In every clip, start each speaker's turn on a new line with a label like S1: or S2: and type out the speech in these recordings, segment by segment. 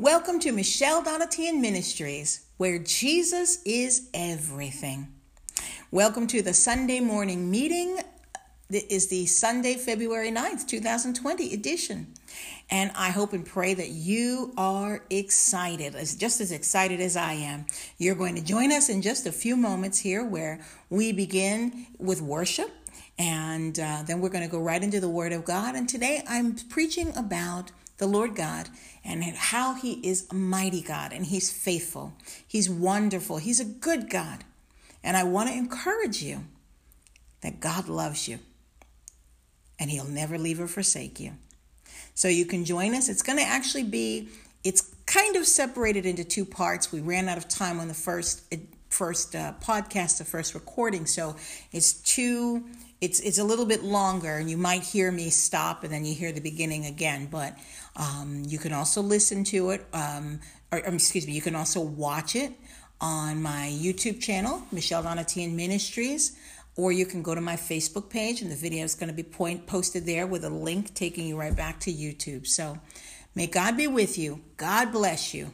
S1: Welcome to Michelle Donatian Ministries, where Jesus is everything. Welcome to the Sunday morning meeting. It is the Sunday, February 9th, 2020 edition. And I hope and pray that you are excited, as just as excited as I am. You're going to join us in just a few moments here where we begin with worship. And uh, then we're going to go right into the Word of God. And today I'm preaching about the Lord God and how He is a mighty God and He's faithful. He's wonderful. He's a good God. And I want to encourage you that God loves you and He'll never leave or forsake you. So you can join us. It's going to actually be, it's kind of separated into two parts. We ran out of time on the first first uh, podcast, the first recording, so it's two it's it's a little bit longer and you might hear me stop and then you hear the beginning again but um, you can also listen to it um, or, or, excuse me you can also watch it on my youtube channel michelle donatian ministries or you can go to my facebook page and the video is going to be point posted there with a link taking you right back to youtube. So may god be with you god bless you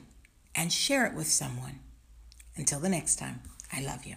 S1: and share it with someone. Until the next time i love you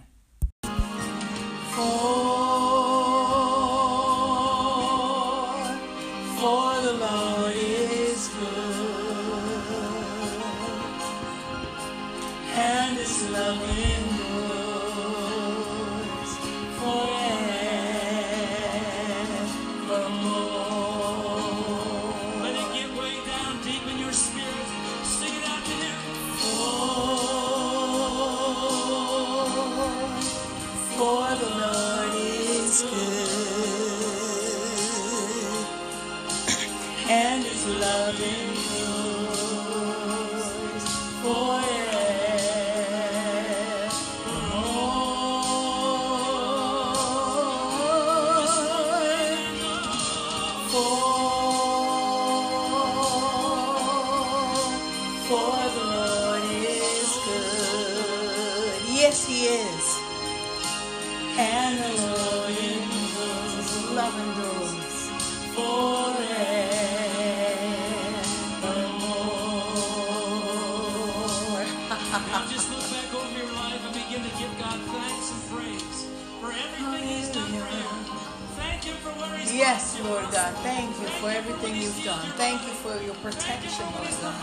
S1: Yes, Lord God. Thank you for everything you've done. Thank you for your protection, Lord God.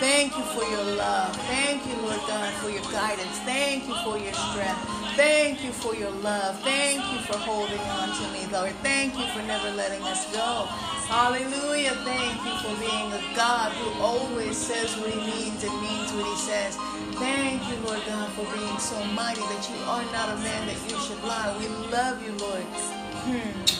S1: Thank you for your love. Thank you, Lord God, for your guidance. Thank you for your strength. Thank you for your love. Thank you for holding on to me, Lord. Thank you for never letting us go. Hallelujah. Thank you for being a God who always says what he means and means what he says. Thank you, Lord God, for being so mighty that you are not a man that you should lie. We love you, Lord. Hmm.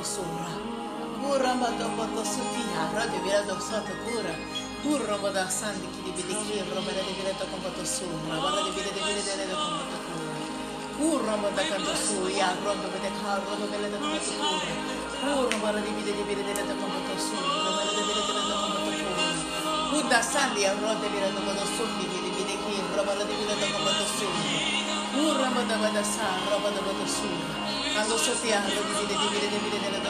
S1: fatto sopra. Curra ma to fatto sotia, radio vera do sotto cura. Curro ma da sandi chi di vede chi roba da vede to con fatto sopra, guarda di vede vede vede da con fatto cura. Curro ma da canto suia, roba vede carro do vede da con fatto cura. Curro ma da vede di vede vede da con fatto sopra, roba da vede vede da con fatto cura. Curda sandi a roba da vede da con fatto sopra, di vede vede chi roba da vede da con fatto sopra. Ando sofiando, divide, divide, divide, divide,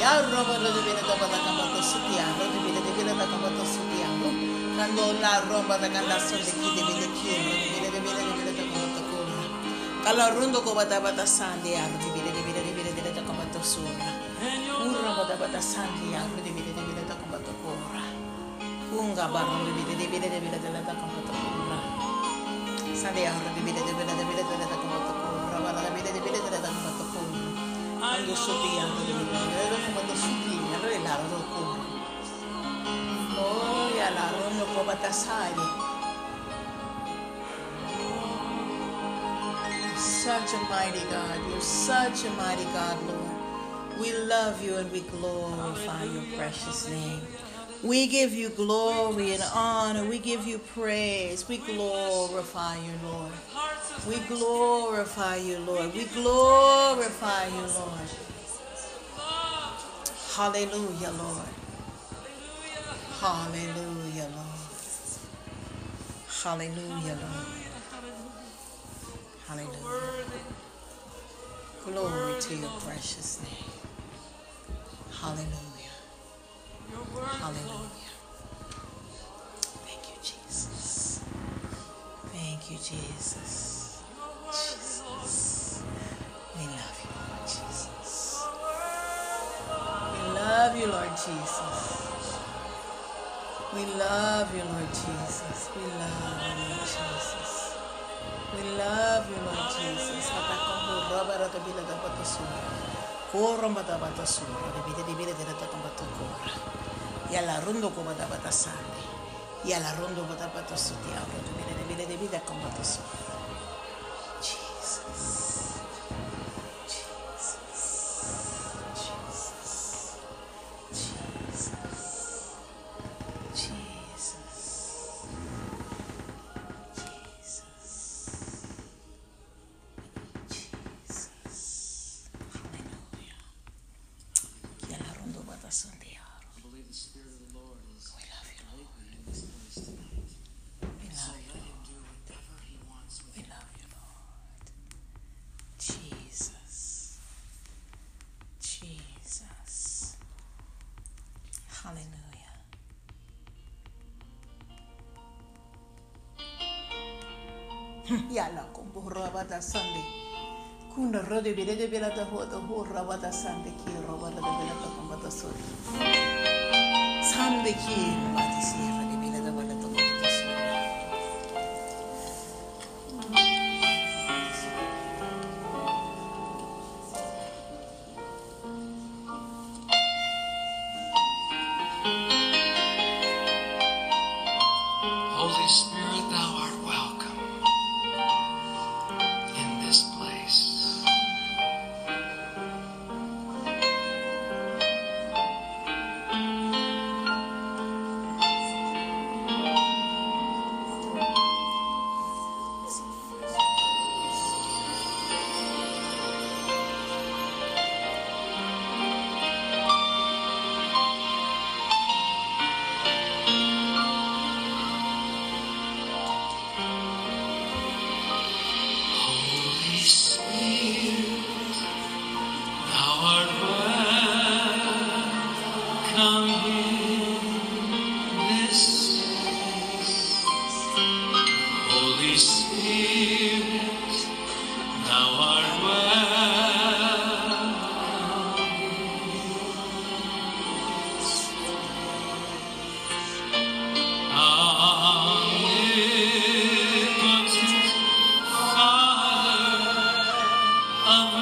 S1: Ya ko bada bada Unga ko. Sande ya e batasari such a mighty God. You're such a mighty God, Lord. We love you and we glorify your precious name. We give you glory and honor. We give you praise. We glorify you, Lord. We glorify you, Lord. We glorify you, Lord. Hallelujah, Lord. Hallelujah, Lord. Hallelujah, Lord. Hallelujah. Glory to your precious name. Hallelujah. Hallelujah. Thank you, Jesus. Thank you, Jesus. Jesus. We love you, Lord Jesus. We love you, Lord Jesus. We love you, Lord Jesus. We love you, Lord Jesus. We love you, Lord Jesus. yala rondo ko bata bata sande yala rondo bata bata sotia rondo bele de bele de vida con bata sotia deberé de bela da ho ho rawa da sandeki rawa da bela da
S2: kuma da sori sandeki of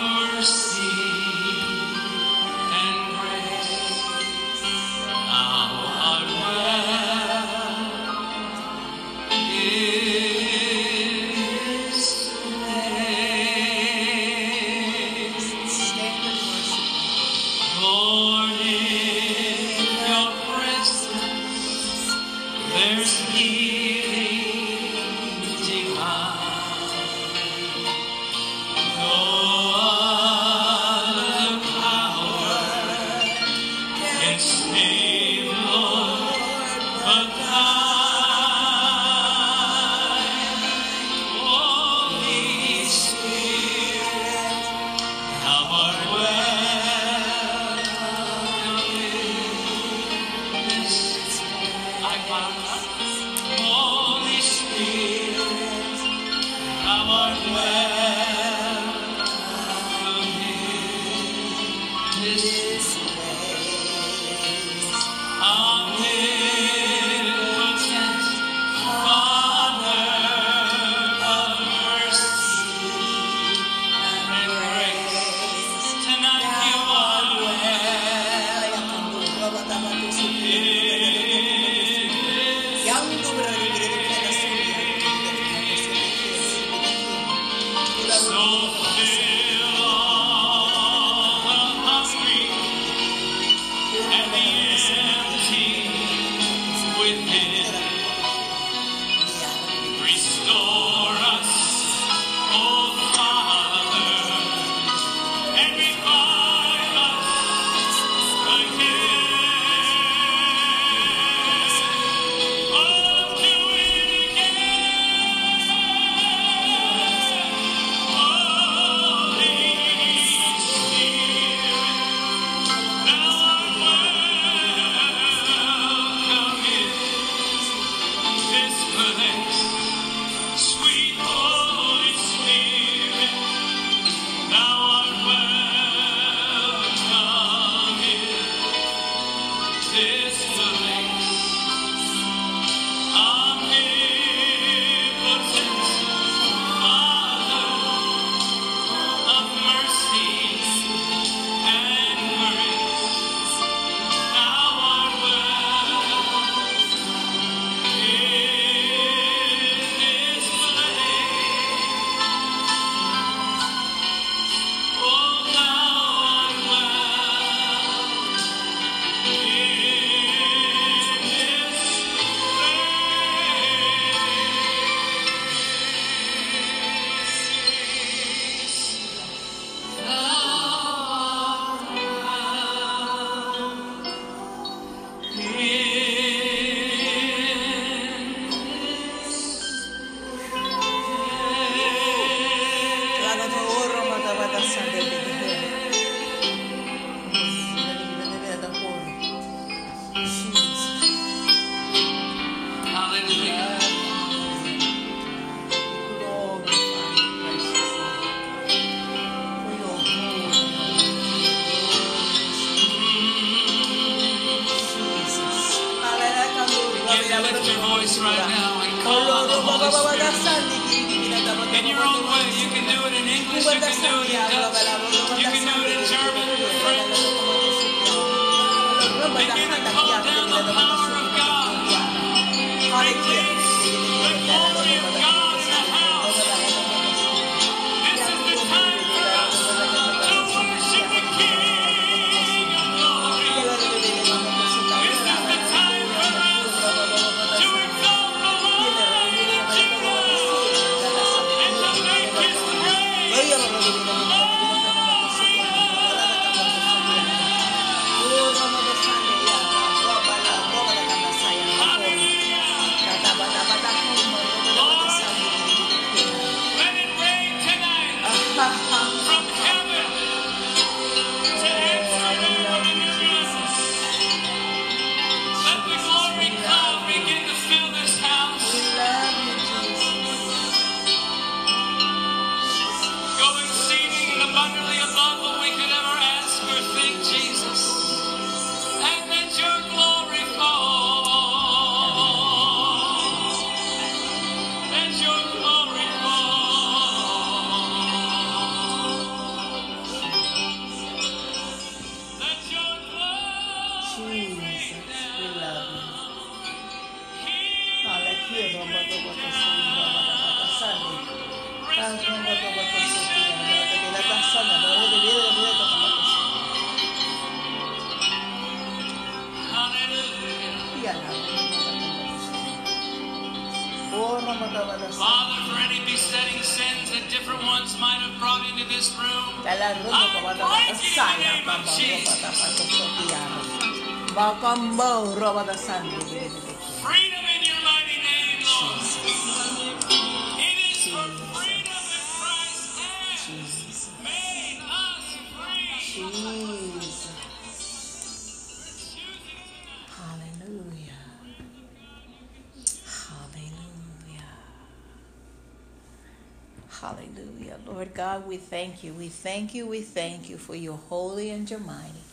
S2: God, we
S1: thank you. We thank you. We thank you for your holy and your mighty.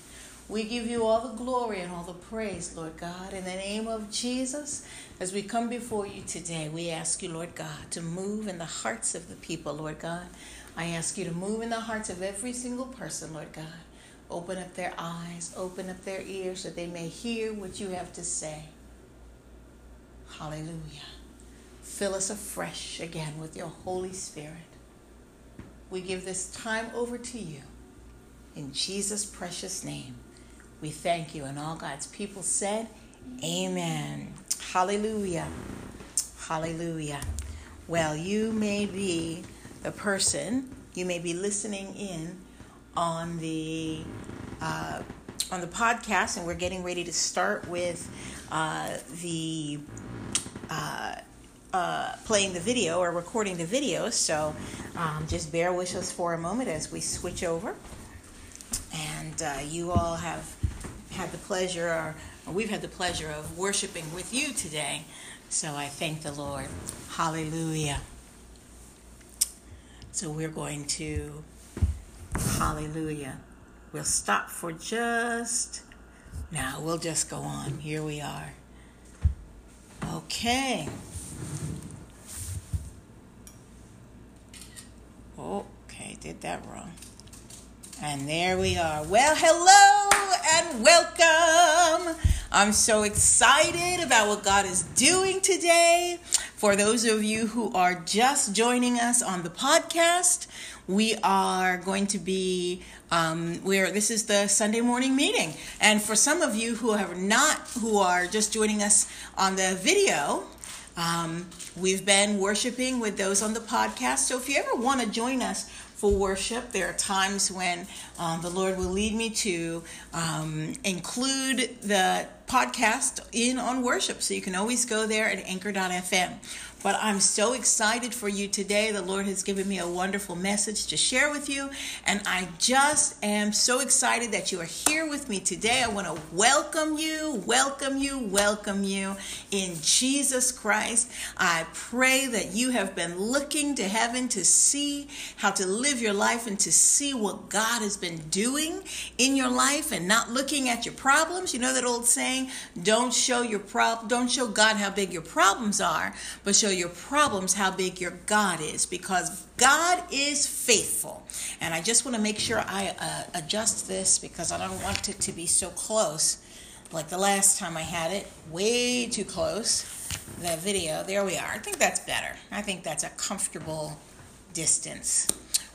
S1: We give you all the glory and all the praise, Lord God. In the name of Jesus, as we come before you today, we ask you, Lord God, to move in the hearts of the people, Lord God. I ask you to move in the hearts of every single person, Lord God. Open up their eyes, open up their ears that they may hear what you have to say. Hallelujah. Fill us afresh again with your Holy Spirit. We give this time over to you. In Jesus' precious name, we thank you. And all God's people said, Amen. Hallelujah. Hallelujah. Well, you may be the person, you may be listening in on the uh, on the podcast, and we're getting ready to start with uh, the uh, uh, playing the video or recording the video. So um, just bear with us for a moment as we switch over. And uh, you all have had the pleasure, or, or we've had the pleasure of worshiping with you today. So I thank the Lord. Hallelujah. So we're going to, hallelujah. We'll stop for just, now we'll just go on. Here we are. Okay. Okay, did that wrong. And there we are. Well, hello and welcome. I'm so excited about what God is doing today. For those of you who are just joining us on the podcast, we are going to be um, where this is the Sunday morning meeting. And for some of you who have not, who are just joining us on the video, um, we've been worshiping with those on the podcast. So if you ever want to join us for worship, there are times when um, the Lord will lead me to um, include the podcast in on worship. So you can always go there at anchor.fm. But I'm so excited for you today. The Lord has given me a wonderful message to share with you. And I just am so excited that you are here with me today. I want to welcome you, welcome you, welcome you in Jesus Christ. I pray that you have been looking to heaven to see how to live your life and to see what God has been doing in your life and not looking at your problems. You know that old saying, don't show your prob don't show God how big your problems are, but show your problems how big your God is because God is faithful. And I just want to make sure I uh, adjust this because I don't want it to be so close like the last time I had it, way too close. The video, there we are. I think that's better. I think that's a comfortable distance.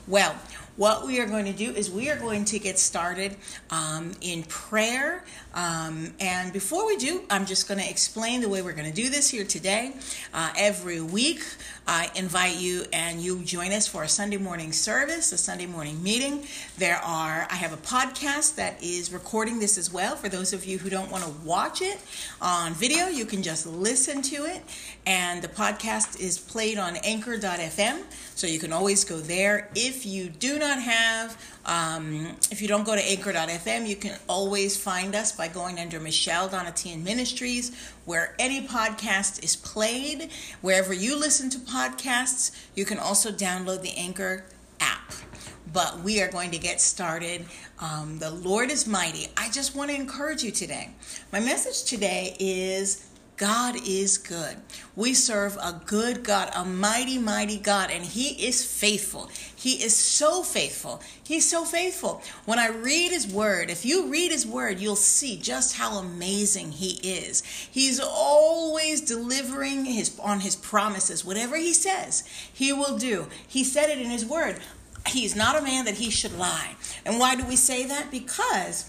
S1: Well, what we are going to do is we are going to get started um, in prayer. Um, and before we do, I'm just going to explain the way we're going to do this here today. Uh, every week, I invite you and you join us for a Sunday morning service, a Sunday morning meeting. There are, I have a podcast that is recording this as well. For those of you who don't want to watch it on video, you can just listen to it. And the podcast is played on anchor.fm, so you can always go there. If you do not have, um, if you don't go to anchor.fm, you can always find us by going under Michelle Donatian Ministries, where any podcast is played. Wherever you listen to podcasts, you can also download the Anchor app. But we are going to get started. Um, the Lord is mighty. I just want to encourage you today. My message today is God is good. We serve a good God, a mighty, mighty God, and He is faithful. He is so faithful. He's so faithful. When I read His Word, if you read His Word, you'll see just how amazing He is. He's always delivering his, on His promises. Whatever He says, He will do. He said it in His Word. He's not a man that He should lie. And why do we say that? Because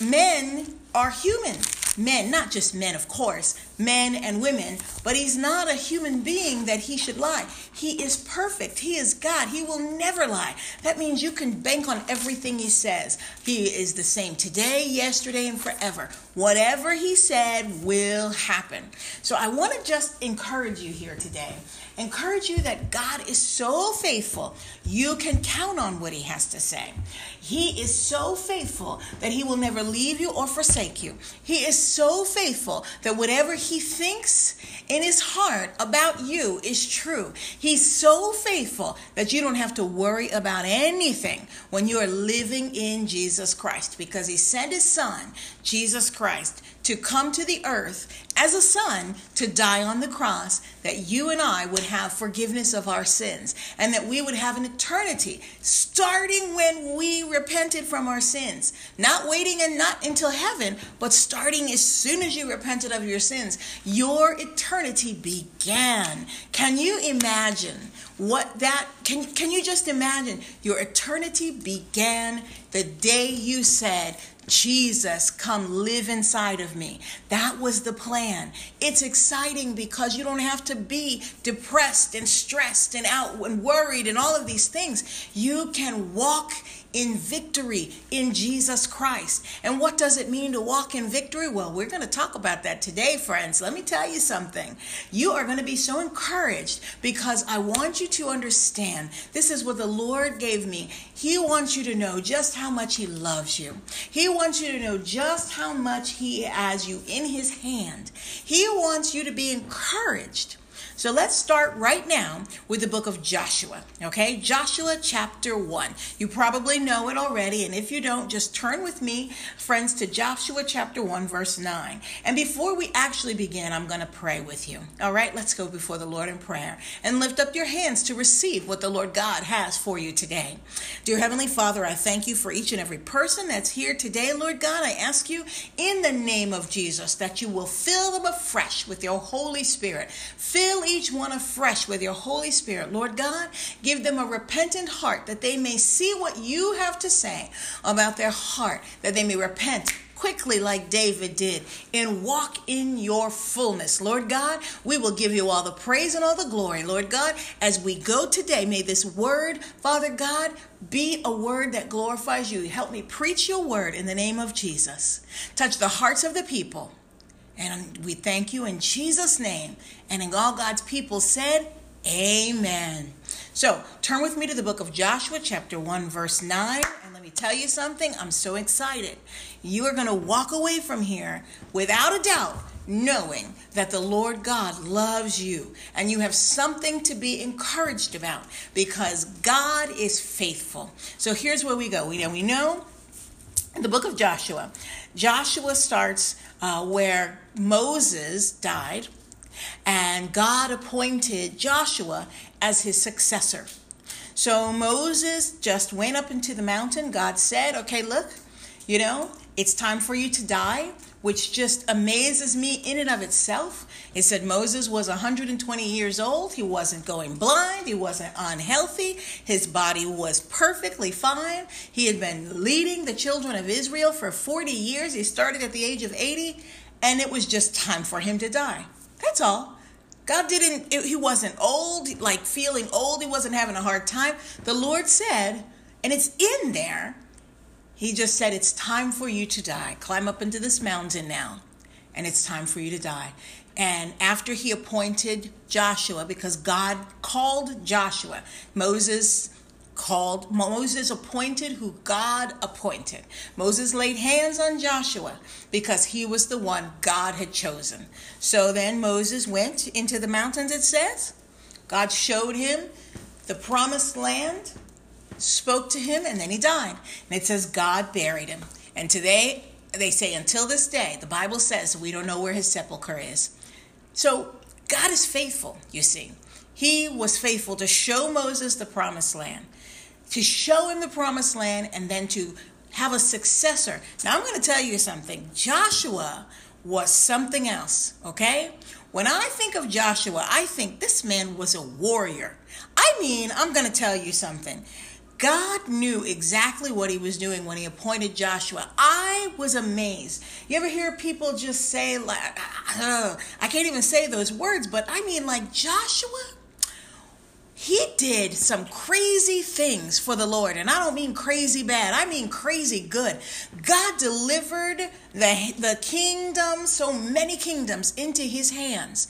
S1: men are human men, not just men, of course, men and women, but he's not a human being that he should lie. He is perfect. He is God. He will never lie. That means you can bank on everything he says. He is the same today, yesterday, and forever. Whatever he said will happen. So I want to just encourage you here today. Encourage you that God is so faithful, you can count on what he has to say. He is so faithful that he will never leave you or forsake you. He is so faithful that whatever he thinks in his heart about you is true. He's so faithful that you don't have to worry about anything when you are living in Jesus Christ because he sent his son, Jesus Christ, to come to the earth as a son to die on the cross that you and I would have forgiveness of our sins and that we would have an eternity starting when we repented from our sins. Not waiting and not until heaven but starting as soon as you repented of your sins your eternity began. Can you imagine what that can can you just imagine your eternity began the day you said Jesus, come live inside of me. That was the plan. It's exciting because you don't have to be depressed and stressed and out and worried and all of these things. You can walk in victory in Jesus Christ. And what does it mean to walk in victory? Well, we're going to talk about that today, friends. Let me tell you something. You are going to be so encouraged because I want you to understand this is what the Lord gave me. He wants you to know just how much He loves you. He wants you to know just how much He has you in His hand. He wants you to be encouraged so let's start right now with the book of Joshua. Okay, Joshua chapter 1. You probably know it already, and if you don't, just turn with me, friends, to Joshua chapter 1, verse 9. And before we actually begin, I'm going to pray with you. All right, let's go before the Lord in prayer and lift up your hands to receive what the Lord God has for you today. Dear Heavenly Father, I thank you for each and every person that's here today, Lord God. I ask you in the name of Jesus that you will fill them afresh with your Holy Spirit. Fill each one afresh with your Holy Spirit. Lord God, give them a repentant heart that they may see what you have to say about their heart, that they may repent quickly like David did and walk in your fullness. Lord God, we will give you all the praise and all the glory. Lord God, as we go today, may this word, Father God, be a word that glorifies you. Help me preach your word in the name of Jesus. Touch the hearts of the people And we thank you in Jesus' name. And in all God's people said, Amen. So turn with me to the book of Joshua, chapter 1, verse 9. And let me tell you something. I'm so excited. You are going to walk away from here without a doubt knowing that the Lord God loves you and you have something to be encouraged about because God is faithful. So here's where we go. We know, we know the book of Joshua. Joshua starts uh, where Moses died and God appointed Joshua as his successor. So Moses just went up into the mountain. God said, Okay, look, you know, it's time for you to die, which just amazes me in and of itself. It said Moses was 120 years old. He wasn't going blind. He wasn't unhealthy. His body was perfectly fine. He had been leading the children of Israel for 40 years. He started at the age of 80, and it was just time for him to die. That's all. God didn't, he wasn't old, like feeling old. He wasn't having a hard time. The Lord said, and it's in there, He just said, It's time for you to die. Climb up into this mountain now, and it's time for you to die. And after He appointed Joshua, because God called Joshua, Moses called Moses appointed who God appointed. Moses laid hands on Joshua because he was the one God had chosen. So then Moses went into the mountains, it says. God showed him the promised land, spoke to him, and then he died. And it says God buried him. And today, they say until this day, the Bible says we don't know where his sepulcher is. So God is faithful, you see. He was faithful to show Moses the promised land to show him the promised land and then to have a successor. Now, I'm going to tell you something. Joshua was something else, okay? When I think of Joshua, I think this man was a warrior. I mean, I'm going to tell you something. God knew exactly what he was doing when he appointed Joshua. I was amazed. You ever hear people just say, like, I can't even say those words, but I mean, like, Joshua? he did some crazy things for the Lord. And I don't mean crazy bad, I mean crazy good. God delivered the, the kingdom, so many kingdoms, into his hands.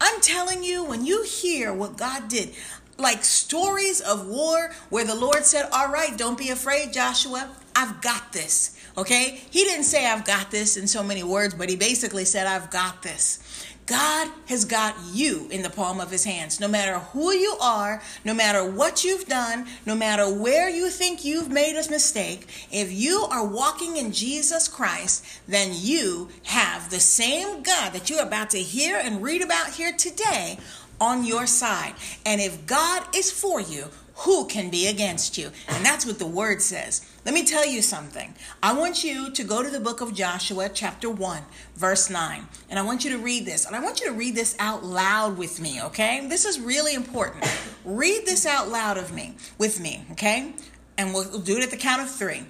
S1: I'm telling you, when you hear what God did, like stories of war where the Lord said, All right, don't be afraid, Joshua, I've got this. Okay? He didn't say, I've got this in so many words, but he basically said, I've got this. God has got you in the palm of his hands. No matter who you are, no matter what you've done, no matter where you think you've made a mistake, if you are walking in Jesus Christ, then you have the same God that you're about to hear and read about here today on your side. And if God is for you, who can be against you? And that's what the word says. Let me tell you something. I want you to go to the book of Joshua, chapter 1, verse 9. And I want you to read this. And I want you to read this out loud with me, okay? This is really important. read this out loud of me, with me, okay? And we'll, we'll do it at the count of three.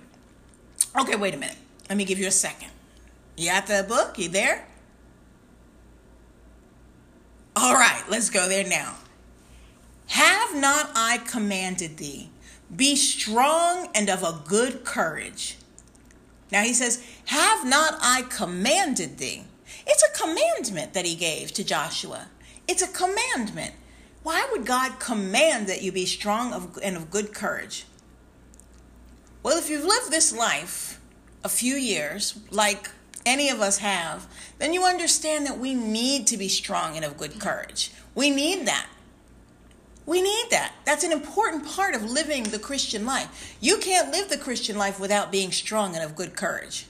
S1: Okay, wait a minute. Let me give you a second. You got the book? You there? All right, let's go there now. Have not I commanded thee? Be strong and of a good courage. Now he says, Have not I commanded thee? It's a commandment that he gave to Joshua. It's a commandment. Why would God command that you be strong and of good courage? Well, if you've lived this life a few years, like any of us have, then you understand that we need to be strong and of good courage. We need that. We need that. That's an important part of living the Christian life. You can't live the Christian life without being strong and of good courage.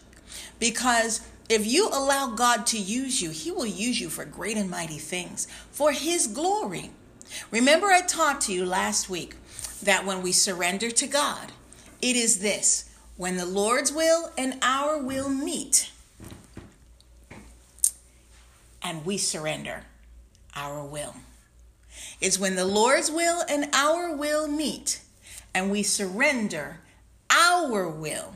S1: Because if you allow God to use you, He will use you for great and mighty things for His glory. Remember, I talked to you last week that when we surrender to God, it is this when the Lord's will and our will meet, and we surrender our will. It's when the Lord's will and our will meet and we surrender our will.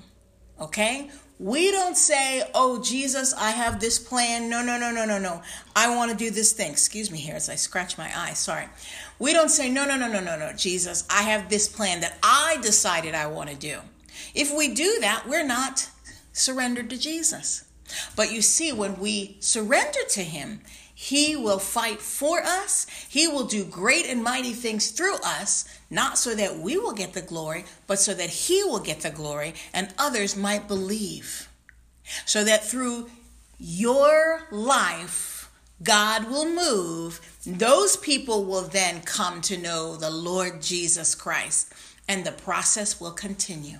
S1: Okay? We don't say, Oh, Jesus, I have this plan. No, no, no, no, no, no. I want to do this thing. Excuse me here as I scratch my eye. Sorry. We don't say, No, no, no, no, no, no, Jesus, I have this plan that I decided I want to do. If we do that, we're not surrendered to Jesus. But you see, when we surrender to Him, He will fight for us. He will do great and mighty things through us, not so that we will get the glory, but so that He will get the glory and others might believe. So that through your life, God will move. Those people will then come to know the Lord Jesus Christ, and the process will continue.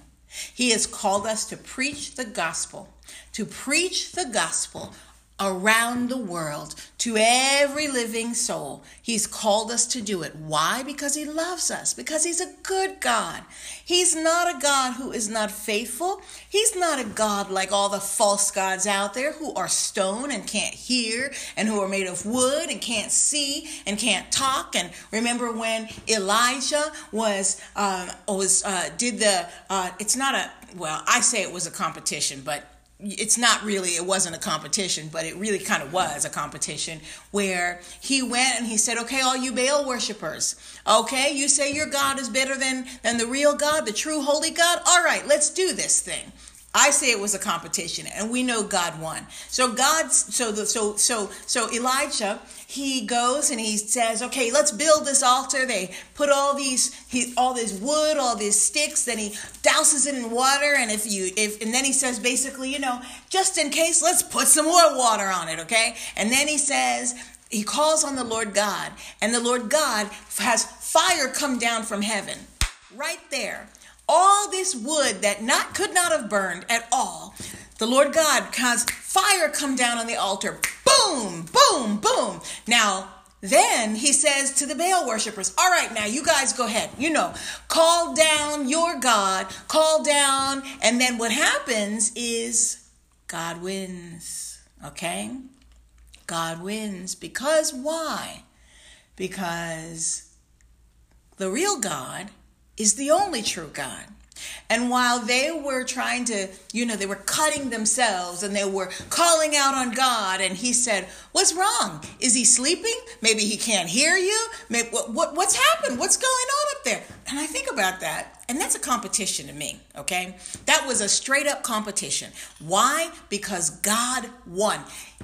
S1: He has called us to preach the gospel, to preach the gospel around the world to every living soul. He's called us to do it. Why? Because He loves us, because He's a good God. He's not a God who is not faithful. He's not a God like all the false gods out there who are stone and can't hear and who are made of wood and can't see and can't talk. And remember when Elijah was, um, was, uh, did the, uh, it's not a, well, I say it was a competition, but it's not really it wasn't a competition but it really kind of was a competition where he went and he said okay all you baal worshippers okay you say your god is better than than the real god the true holy god? All right let's do this thing I say it was a competition, and we know God won. So God, so the, so so so Elijah, he goes and he says, "Okay, let's build this altar." They put all these he, all this wood, all these sticks. Then he douses it in water, and if you if and then he says basically, you know, just in case, let's put some more water on it, okay? And then he says, he calls on the Lord God, and the Lord God has fire come down from heaven, right there all this wood that not could not have burned at all the lord god has fire come down on the altar boom boom boom now then he says to the Baal worshippers, All right, now you guys go ahead. You know, call down your God, call down. And then what happens is God wins. Okay? God wins. Because why? Because the real God is the only true God. And while they were trying to, you know, they were cutting themselves and they were calling out on God, and he said, What's wrong? Is he sleeping? Maybe he can't hear you? Maybe, what, what, what's happened? What's going on up there? And I think about that, and that's a competition to me, okay? That was a straight up competition. Why? Because God won.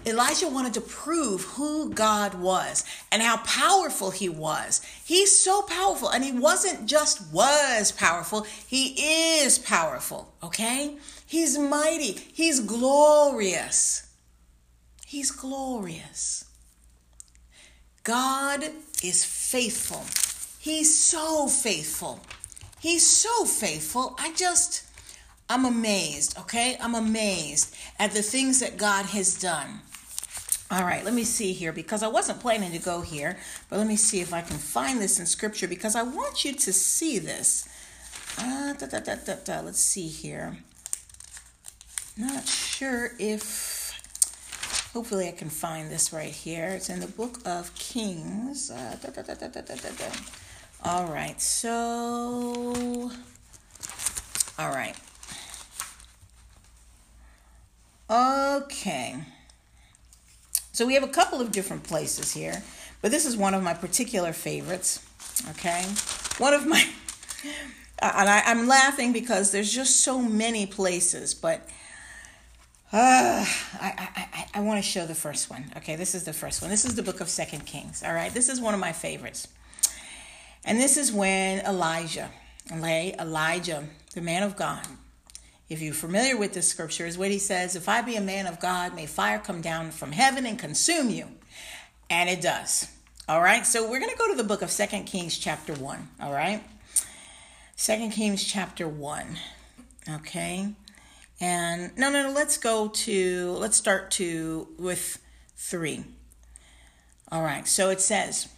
S1: Elijah wanted to prove who God was and how powerful he was. He's so powerful, and he wasn't just was powerful, he is powerful, okay? He's mighty, he's glorious. He's glorious. God is faithful. He's so faithful. He's so faithful. I just, I'm amazed, okay? I'm amazed at the things that God has done. All right, let me see here because I wasn't planning to go here, but let me see if I can find this in scripture because I want you to see this. Uh, da, da, da, Let's see here. Not sure if, hopefully, I can find this right here. It's in the book of Kings. Uh, all right, so, all right. Okay. So we have a couple of different places here, but this is one of my particular favorites. Okay, one of my, and I, am laughing because there's just so many places, but uh, I, I, I want to show the first one. Okay, this is the first one. This is the book of Second Kings. All right, this is one of my favorites, and this is when Elijah, Elijah, the man of God, if you're familiar with the scriptures, what he says, if I be a man of God, may fire come down from heaven and consume you. And it does. All right. So we're going to go to the book of Second Kings, chapter 1. All right. Second Kings, chapter 1. Okay. And no, no, no. Let's go to, let's start to with 3. All right. So it says,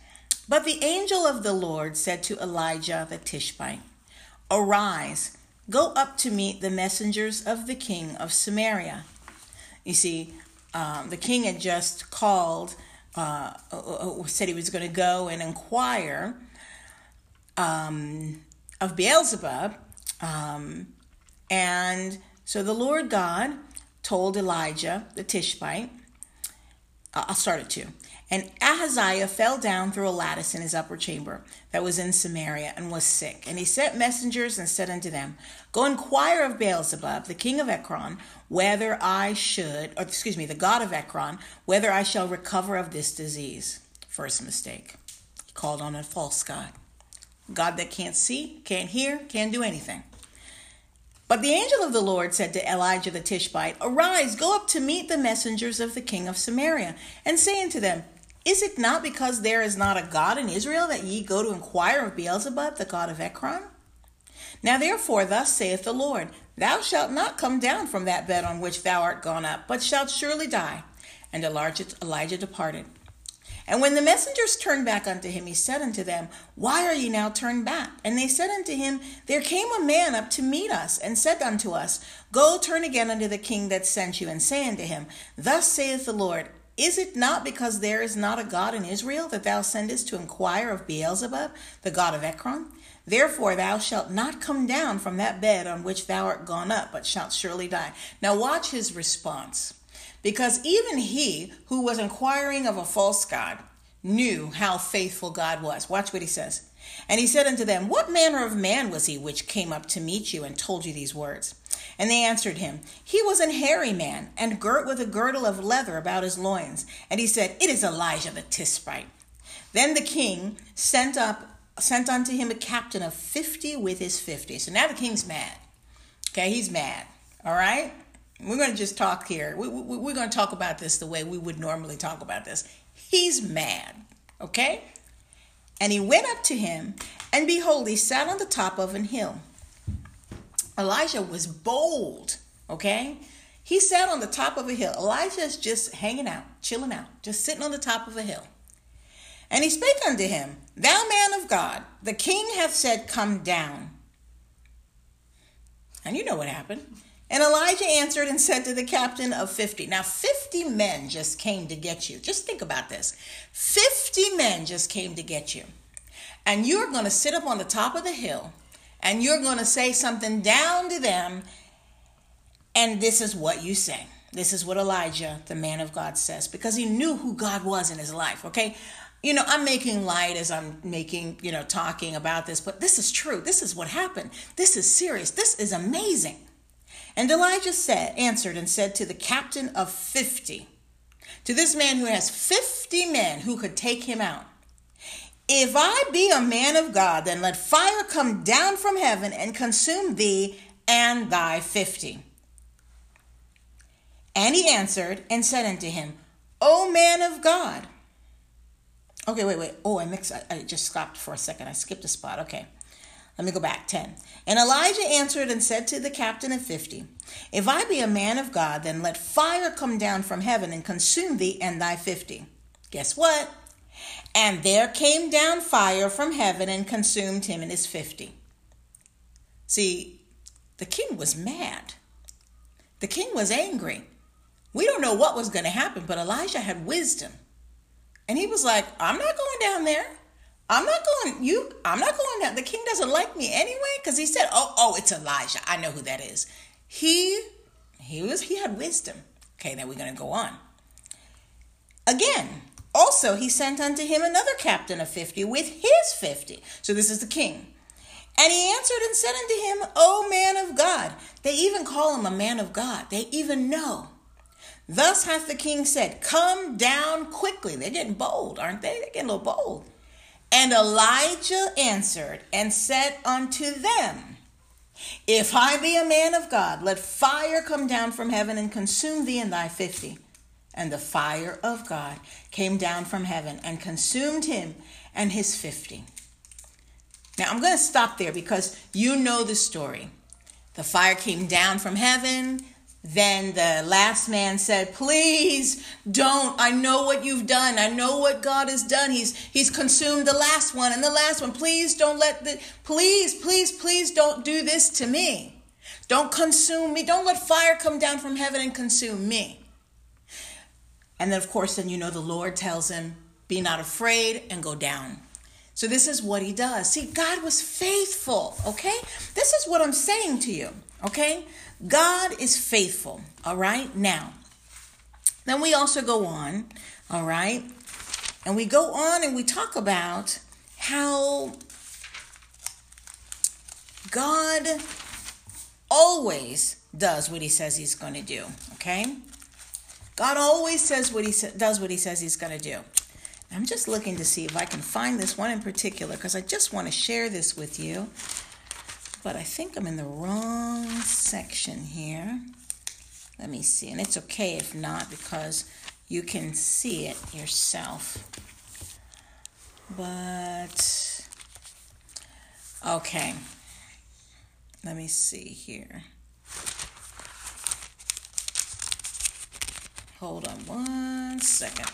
S1: But the angel of the Lord said to Elijah the Tishbite, Arise Go up to meet the messengers of the king of Samaria. You see, um, the king had just called, uh, uh, uh said he was going to go and inquire um, of Beelzebub. Um, and so the Lord God told Elijah the Tishbite, I'll start it too. And Ahaziah fell down through a lattice in his upper chamber that was in Samaria and was sick. And he sent messengers and said unto them, Go inquire of Beelzebub, the king of Ekron, whether I should, or excuse me, the god of Ekron, whether I shall recover of this disease. First mistake. He called on a false god. God that can't see, can't hear, can't do anything. But the angel of the Lord said to Elijah the Tishbite, Arise, go up to meet the messengers of the king of Samaria, and say unto them, is it not because there is not a God in Israel that ye go to inquire of Beelzebub, the god of Ekron? Now therefore, thus saith the Lord, Thou shalt not come down from that bed on which thou art gone up, but shalt surely die. And Elijah departed. And when the messengers turned back unto him, he said unto them, Why are ye now turned back? And they said unto him, There came a man up to meet us, and said unto us, Go turn again unto the king that sent you, and say unto him, Thus saith the Lord, is it not because there is not a God in Israel that thou sendest to inquire of Beelzebub, the god of Ekron? Therefore thou shalt not come down from that bed on which thou art gone up, but shalt surely die. Now watch his response. Because even he who was inquiring of a false God knew how faithful God was. Watch what he says. And he said unto them, What manner of man was he which came up to meet you and told you these words? And they answered him, He was an hairy man, and girt with a girdle of leather about his loins. And he said, It is Elijah the Tishbite. Then the king sent up sent unto him a captain of fifty with his fifty. So now the king's mad. Okay, he's mad. All right? We're going to just talk here. We, we, we're going to talk about this the way we would normally talk about this. He's mad. Okay? And he went up to him, and behold, he sat on the top of an hill. Elijah was bold, okay? He sat on the top of a hill. Elijah is just hanging out, chilling out, just sitting on the top of a hill. And he spake unto him, Thou man of God, the king hath said, Come down. And you know what happened. And Elijah answered and said to the captain of 50. Now, 50 men just came to get you. Just think about this 50 men just came to get you. And you're going to sit up on the top of the hill and you're going to say something down to them. And this is what you say. This is what Elijah, the man of God, says because he knew who God was in his life. Okay. You know, I'm making light as I'm making, you know, talking about this, but this is true. This is what happened. This is serious. This is amazing. And Elijah said, answered and said to the captain of 50, to this man who has 50 men who could take him out, if I be a man of God, then let fire come down from heaven and consume thee and thy 50. And he answered and said unto him, O man of God. Okay, wait, wait. Oh, I mixed. I, I just stopped for a second. I skipped a spot. Okay. Let me go back 10. And Elijah answered and said to the captain of 50, If I be a man of God, then let fire come down from heaven and consume thee and thy 50. Guess what? And there came down fire from heaven and consumed him and his 50. See, the king was mad. The king was angry. We don't know what was going to happen, but Elijah had wisdom. And he was like, I'm not going down there. I'm not going, you, I'm not going down. The king doesn't like me anyway. Cause he said, oh, oh, it's Elijah. I know who that is. He, he was, he had wisdom. Okay. Now we're going to go on. Again, also he sent unto him another captain of 50 with his 50. So this is the king. And he answered and said unto him, O man of God. They even call him a man of God. They even know. Thus hath the king said, Come down quickly. They're getting bold, aren't they? They're getting a little bold. And Elijah answered and said unto them, If I be a man of God, let fire come down from heaven and consume thee and thy fifty. And the fire of God came down from heaven and consumed him and his fifty. Now I'm going to stop there because you know the story. The fire came down from heaven, then the last man said, "Please don't. I know what you've done. I know what God has done. He's he's consumed the last one and the last one. Please don't let the please, please, please don't do this to me. Don't consume me. Don't let fire come down from heaven and consume me." And then of course, then you know the Lord tells him, "Be not afraid and go down." So this is what he does. See, God was faithful, okay? This is what I'm saying to you, okay? God is faithful, all right? Now, then we also go on, all right? And we go on and we talk about how God always does what he says he's going to do, okay? God always says what he sa- does what he says he's going to do. I'm just looking to see if I can find this one in particular because I just want to share this with you. But I think I'm in the wrong section here. Let me see. And it's okay if not because you can see it yourself. But, okay. Let me see here. Hold on one second.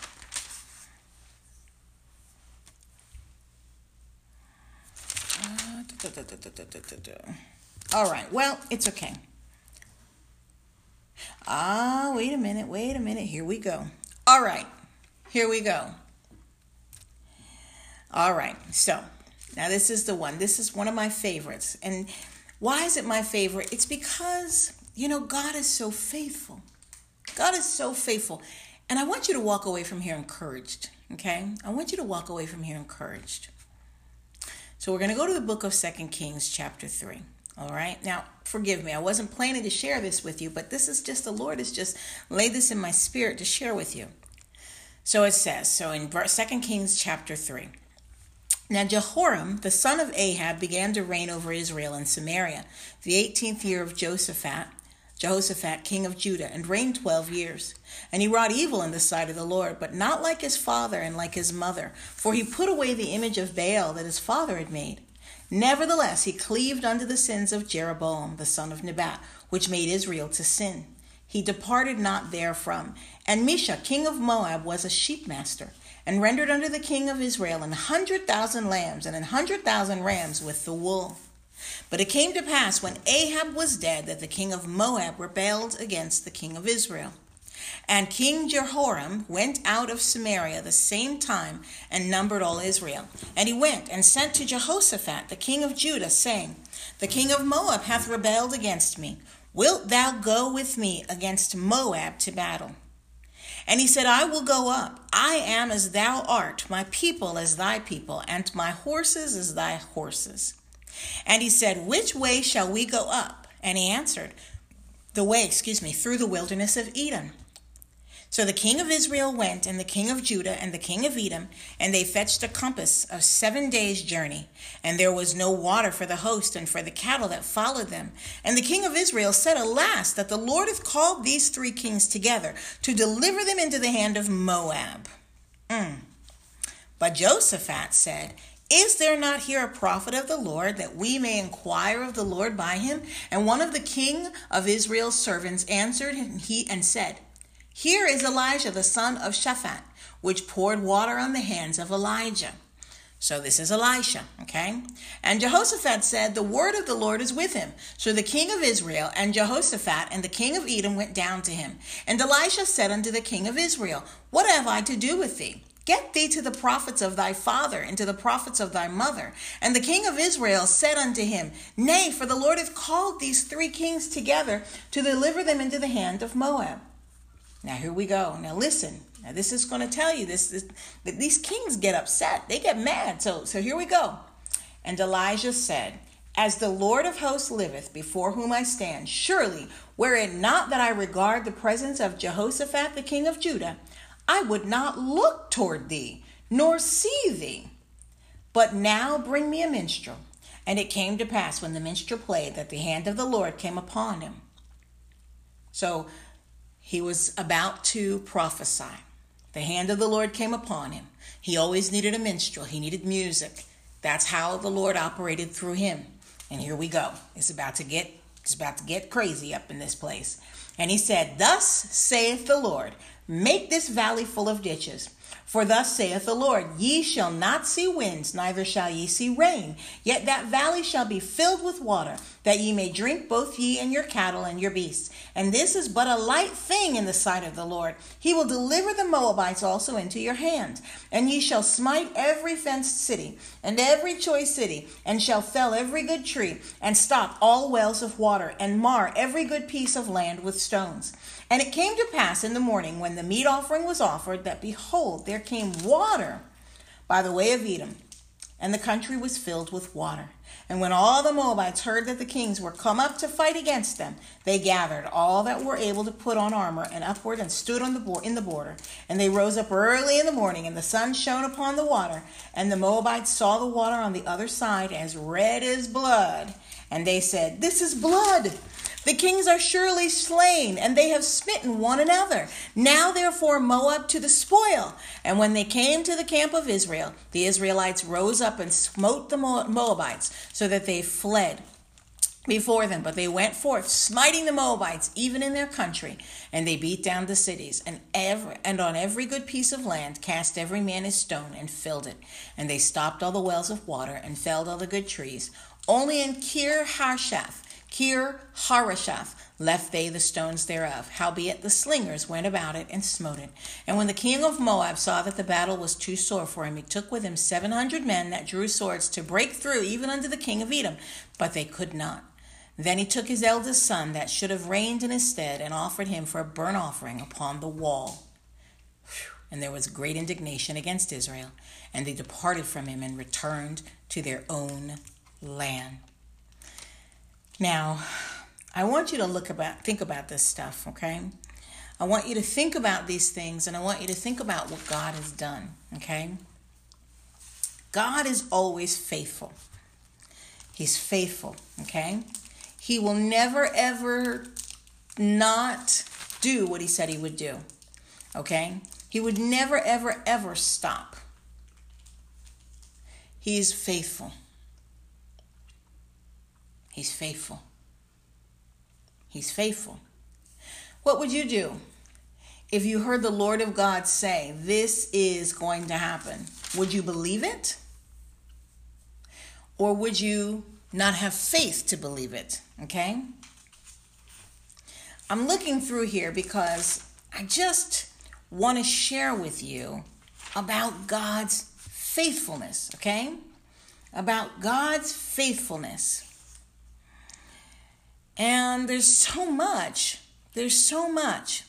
S1: All right, well, it's okay. Ah, wait a minute, wait a minute. Here we go. All right, here we go. All right, so now this is the one. This is one of my favorites. And why is it my favorite? It's because, you know, God is so faithful. God is so faithful. And I want you to walk away from here encouraged, okay? I want you to walk away from here encouraged. So we're going to go to the book of Second Kings, chapter 3. All right. Now, forgive me. I wasn't planning to share this with you, but this is just the Lord has just laid this in my spirit to share with you. So it says, so in Second Kings chapter 3. Now Jehoram, the son of Ahab, began to reign over Israel and Samaria, the 18th year of Jehoshaphat, Jehoshaphat, king of Judah, and reigned 12 years. And he wrought evil in the sight of the Lord, but not like his father and like his mother, for he put away the image of Baal that his father had made. Nevertheless, he cleaved unto the sins of Jeroboam, the son of Nebat, which made Israel to sin. He departed not therefrom. And Mesha, king of Moab, was a sheepmaster, and rendered unto the king of Israel an hundred thousand lambs and an hundred thousand rams with the wool. But it came to pass when Ahab was dead that the king of Moab rebelled against the king of Israel. And King Jehoram went out of Samaria the same time and numbered all Israel. And he went and sent to Jehoshaphat, the king of Judah, saying, The king of Moab hath rebelled against me. Wilt thou go with me against Moab to battle? And he said, I will go up. I am as thou art, my people as thy people, and my horses as thy horses. And he said, Which way shall we go up? And he answered, The way, excuse me, through the wilderness of Edom. So the king of Israel went, and the king of Judah, and the king of Edom, and they fetched a compass of seven days' journey. And there was no water for the host and for the cattle that followed them. And the king of Israel said, Alas, that the Lord hath called these three kings together to deliver them into the hand of Moab. Mm. But Jehoshaphat said, is there not here a prophet of the Lord that we may inquire of the Lord by him? And one of the king of Israel's servants answered and he and said, here is Elijah the son of Shaphat, which poured water on the hands of Elijah. So this is Elisha, okay? And Jehoshaphat said, The word of the Lord is with him. So the king of Israel and Jehoshaphat and the king of Edom went down to him. And Elisha said unto the king of Israel, What have I to do with thee? Get thee to the prophets of thy father and to the prophets of thy mother. And the king of Israel said unto him, Nay, for the Lord hath called these three kings together to deliver them into the hand of Moab. Now here we go. Now listen. Now this is going to tell you this, this that these kings get upset. They get mad. So so here we go. And Elijah said, As the Lord of hosts liveth, before whom I stand, surely were it not that I regard the presence of Jehoshaphat the king of Judah, I would not look toward thee, nor see thee. But now bring me a minstrel. And it came to pass when the minstrel played that the hand of the Lord came upon him. So he was about to prophesy. The hand of the Lord came upon him. He always needed a minstrel, he needed music. That's how the Lord operated through him. And here we go. It's about to get it's about to get crazy up in this place. And he said, Thus saith the Lord, make this valley full of ditches for thus saith the Lord, Ye shall not see winds, neither shall ye see rain, yet that valley shall be filled with water, that ye may drink both ye and your cattle and your beasts. And this is but a light thing in the sight of the Lord. He will deliver the Moabites also into your hand. And ye shall smite every fenced city, and every choice city, and shall fell every good tree, and stop all wells of water, and mar every good piece of land with stones. And it came to pass in the morning when the meat offering was offered that behold, there came water by the way of Edom, and the country was filled with water. And when all the Moabites heard that the kings were come up to fight against them, they gathered all that were able to put on armor and upward and stood on the bo- in the border. And they rose up early in the morning, and the sun shone upon the water. And the Moabites saw the water on the other side as red as blood. And they said, This is blood. The kings are surely slain, and they have smitten one another. Now, therefore, Moab to the spoil. And when they came to the camp of Israel, the Israelites rose up and smote the Moabites, so that they fled before them. But they went forth, smiting the Moabites, even in their country, and they beat down the cities, and every, and on every good piece of land cast every man his stone, and filled it. And they stopped all the wells of water, and felled all the good trees. Only in Kir Harshath Kir Hareshath left they the stones thereof. Howbeit the slingers went about it and smote it. And when the king of Moab saw that the battle was too sore for him, he took with him seven hundred men that drew swords to break through even unto the king of Edom, but they could not. Then he took his eldest son that should have reigned in his stead and offered him for a burnt offering upon the wall. And there was great indignation against Israel, and they departed from him and returned to their own land. Now, I want you to look about think about this stuff, okay? I want you to think about these things and I want you to think about what God has done, okay? God is always faithful. He's faithful, okay? He will never ever not do what he said he would do. Okay? He would never ever ever stop. He is faithful. He's faithful. He's faithful. What would you do if you heard the Lord of God say, This is going to happen? Would you believe it? Or would you not have faith to believe it? Okay? I'm looking through here because I just want to share with you about God's faithfulness, okay? About God's faithfulness. And there's so much. There's so much.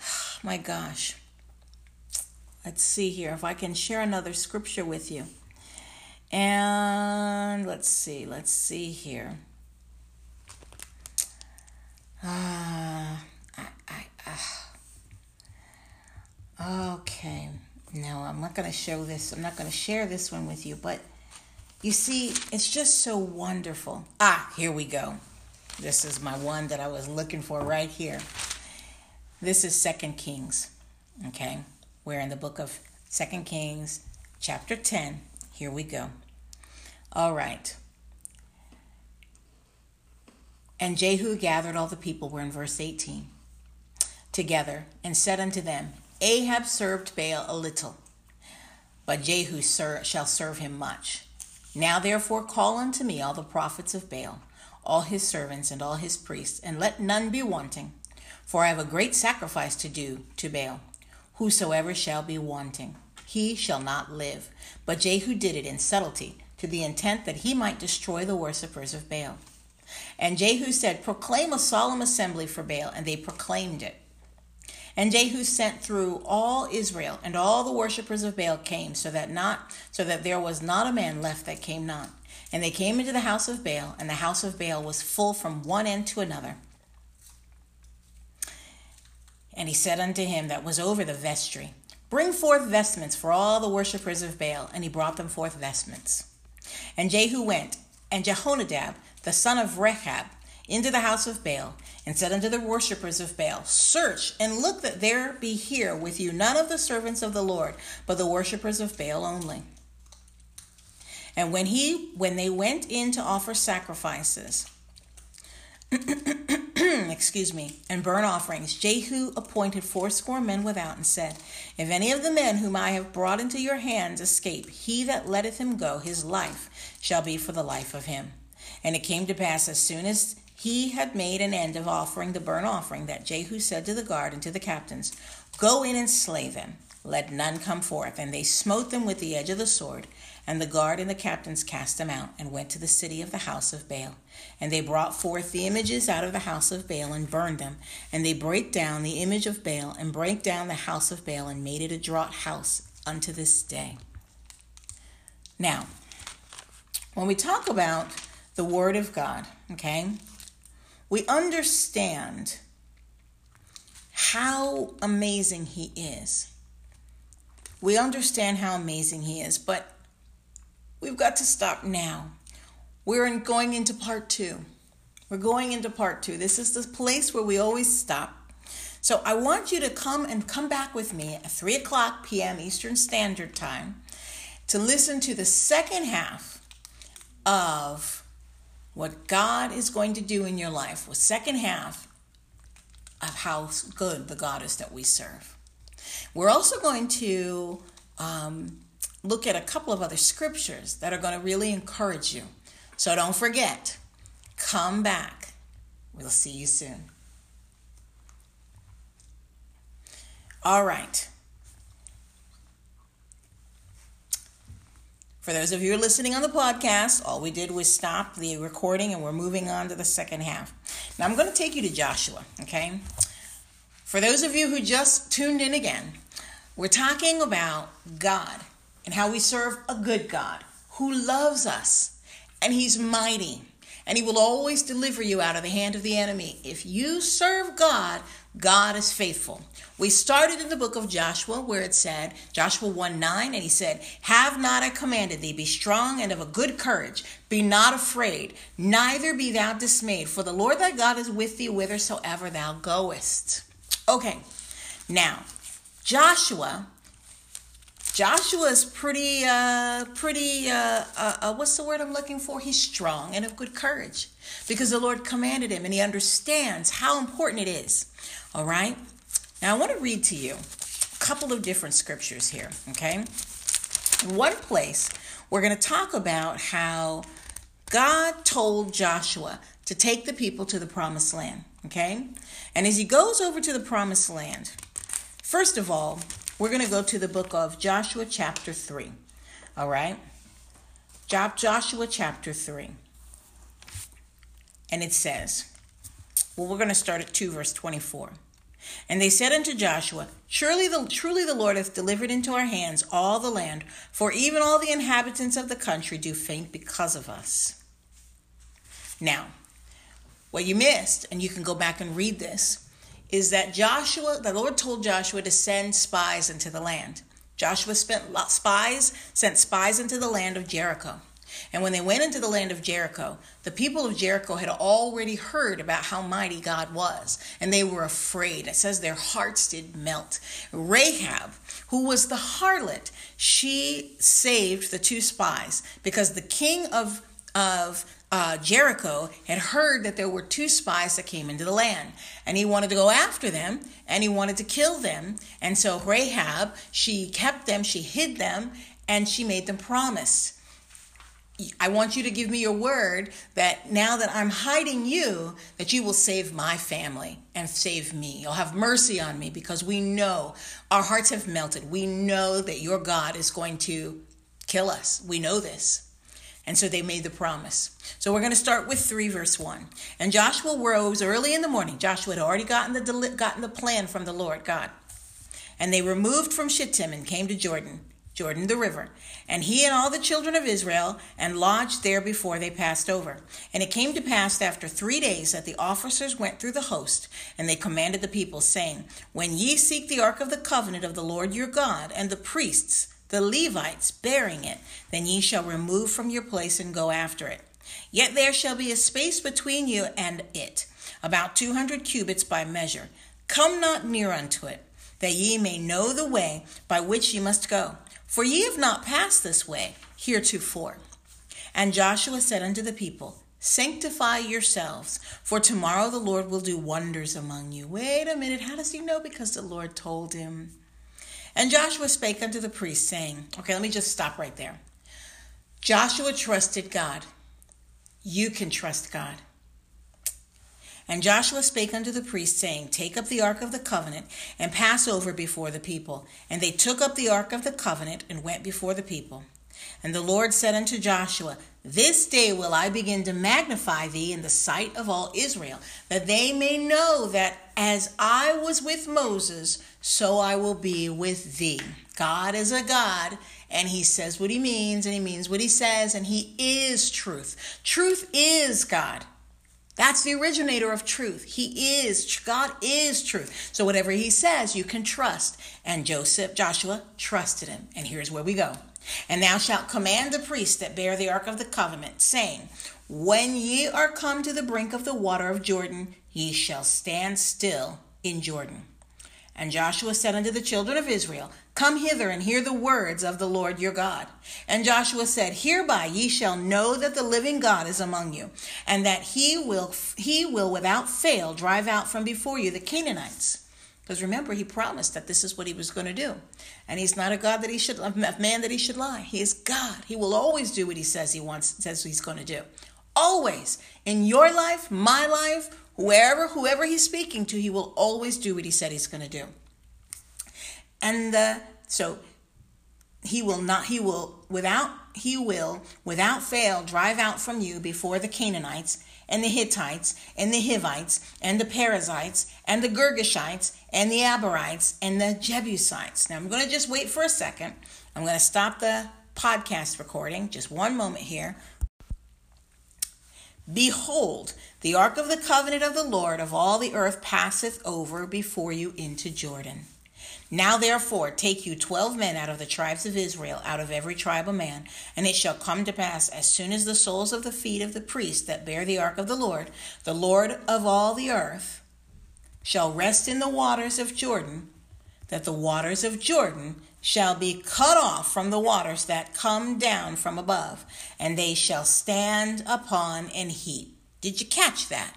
S1: My gosh. Let's see here if I can share another scripture with you. And let's see, let's see here. Ah, uh, I, I, uh. Okay. No, I'm not going to show this. I'm not going to share this one with you, but you see, it's just so wonderful. Ah, here we go. This is my one that I was looking for right here. This is Second Kings. Okay? We're in the book of Second Kings, chapter 10. Here we go. All right. And Jehu gathered all the people, we're in verse 18, together, and said unto them, Ahab served Baal a little, but Jehu shall serve him much. Now therefore call unto me all the prophets of Baal all his servants and all his priests, and let none be wanting. For I have a great sacrifice to do to Baal. Whosoever shall be wanting, he shall not live. But Jehu did it in subtlety, to the intent that he might destroy the worshippers of Baal. And Jehu said, Proclaim a solemn assembly for Baal, and they proclaimed it. And Jehu sent through all Israel, and all the worshippers of Baal came, so that not so that there was not a man left that came not. And they came into the house of Baal, and the house of Baal was full from one end to another. And he said unto him that was over the vestry, Bring forth vestments for all the worshippers of Baal. And he brought them forth vestments. And Jehu went, and Jehonadab, the son of Rechab, into the house of Baal, and said unto the worshippers of Baal, Search and look that there be here with you none of the servants of the Lord, but the worshippers of Baal only. And when he when they went in to offer sacrifices, excuse me, and burnt offerings, Jehu appointed fourscore men without and said, If any of the men whom I have brought into your hands escape, he that letteth him go, his life shall be for the life of him. And it came to pass as soon as he had made an end of offering the burnt offering that Jehu said to the guard and to the captains, Go in and slay them. let none come forth. And they smote them with the edge of the sword. And the guard and the captains cast them out, and went to the city of the house of Baal. And they brought forth the images out of the house of Baal, and burned them. And they brake down the image of Baal, and brake down the house of Baal, and made it a draught house unto this day. Now, when we talk about the Word of God, okay, we understand how amazing He is. We understand how amazing He is, but we've got to stop now. We're in, going into part two. We're going into part two. This is the place where we always stop. So I want you to come and come back with me at 3 o'clock p.m. Eastern Standard Time to listen to the second half of what God is going to do in your life, the second half of how good the God is that we serve. We're also going to um, look at a couple of other scriptures that are going to really encourage you. So don't forget, come back. We'll see you soon. All right. For those of you who are listening on the podcast, all we did was stop the recording and we're moving on to the second half. Now I'm going to take you to Joshua, okay? For those of you who just tuned in again, we're talking about God and how we serve a good God who loves us and he's mighty and he will always deliver you out of the hand of the enemy. If you serve God, God is faithful. We started in the book of Joshua where it said, Joshua 1 9, and he said, Have not I commanded thee, be strong and of a good courage, be not afraid, neither be thou dismayed, for the Lord thy God is with thee whithersoever thou goest. Okay, now, Joshua Joshua is pretty, uh, pretty, uh, uh, uh, what's the word I'm looking for? He's strong and of good courage because the Lord commanded him and he understands how important it is. All right? Now, I want to read to you a couple of different scriptures here, okay? In one place, we're going to talk about how God told Joshua to take the people to the promised land, okay? And as he goes over to the promised land, first of all, we're going to go to the book of Joshua, chapter 3. All right? Joshua, chapter 3. And it says, well, we're going to start at 2, verse 24. And they said unto Joshua, Surely the truly the Lord hath delivered into our hands all the land, for even all the inhabitants of the country do faint because of us. Now, what you missed, and you can go back and read this, is that Joshua, the Lord told Joshua to send spies into the land. Joshua spent spies, sent spies into the land of Jericho. And when they went into the land of Jericho, the people of Jericho had already heard about how mighty God was, and they were afraid. It says their hearts did melt. Rahab, who was the harlot, she saved the two spies because the king of of uh, Jericho had heard that there were two spies that came into the land, and he wanted to go after them and he wanted to kill them. And so Rahab, she kept them, she hid them, and she made them promise. I want you to give me your word that now that I'm hiding you, that you will save my family and save me. You'll have mercy on me because we know our hearts have melted. We know that your God is going to kill us. We know this. And so they made the promise. So we're going to start with 3 verse 1. And Joshua rose early in the morning. Joshua had already gotten the gotten the plan from the Lord God. And they removed from Shittim and came to Jordan, Jordan the river, and he and all the children of Israel and lodged there before they passed over. And it came to pass after 3 days that the officers went through the host, and they commanded the people saying, When ye seek the ark of the covenant of the Lord your God, and the priests the Levites bearing it, then ye shall remove from your place and go after it. Yet there shall be a space between you and it, about two hundred cubits by measure. Come not near unto it, that ye may know the way by which ye must go. For ye have not passed this way heretofore. And Joshua said unto the people, Sanctify yourselves, for tomorrow the Lord will do wonders among you. Wait a minute, how does he know? Because the Lord told him. And Joshua spake unto the priests, saying, Okay, let me just stop right there. Joshua trusted God. You can trust God. And Joshua spake unto the priests, saying, Take up the ark of the covenant, and pass over before the people. And they took up the ark of the covenant, and went before the people. And the Lord said unto Joshua, This day will I begin to magnify thee in the sight of all Israel, that they may know that as I was with Moses, so I will be with thee. God is a God, and he says what he means, and he means what he says, and he is truth. Truth is God. That's the originator of truth. He is, God is truth. So whatever he says, you can trust. And Joseph, Joshua trusted him. And here's where we go. And thou shalt command the priests that bear the ark of the covenant, saying, When ye are come to the brink of the water of Jordan, ye shall stand still in Jordan. And Joshua said unto the children of Israel, Come hither and hear the words of the Lord your God. And Joshua said, Hereby ye shall know that the living God is among you, and that he will he will without fail drive out from before you the Canaanites. Because remember, he promised that this is what he was going to do. And he's not a God that he should a man that he should lie. He is God. He will always do what he says he wants, says he's going to do. Always. In your life, my life, wherever, whoever he's speaking to, he will always do what he said he's going to do. And uh, so he will not, he will, without, he will, without fail, drive out from you before the Canaanites and the Hittites and the Hivites and the Perizzites and the Girgashites and the Amorites and the Jebusites. Now I'm going to just wait for a second. I'm going to stop the podcast recording. Just one moment here. Behold, the ark of the covenant of the Lord of all the earth passeth over before you into Jordan. Now therefore take you twelve men out of the tribes of Israel, out of every tribe a man, and it shall come to pass as soon as the soles of the feet of the priests that bear the ark of the Lord, the Lord of all the earth, shall rest in the waters of Jordan, that the waters of Jordan shall be cut off from the waters that come down from above, and they shall stand upon an heap. Did you catch that?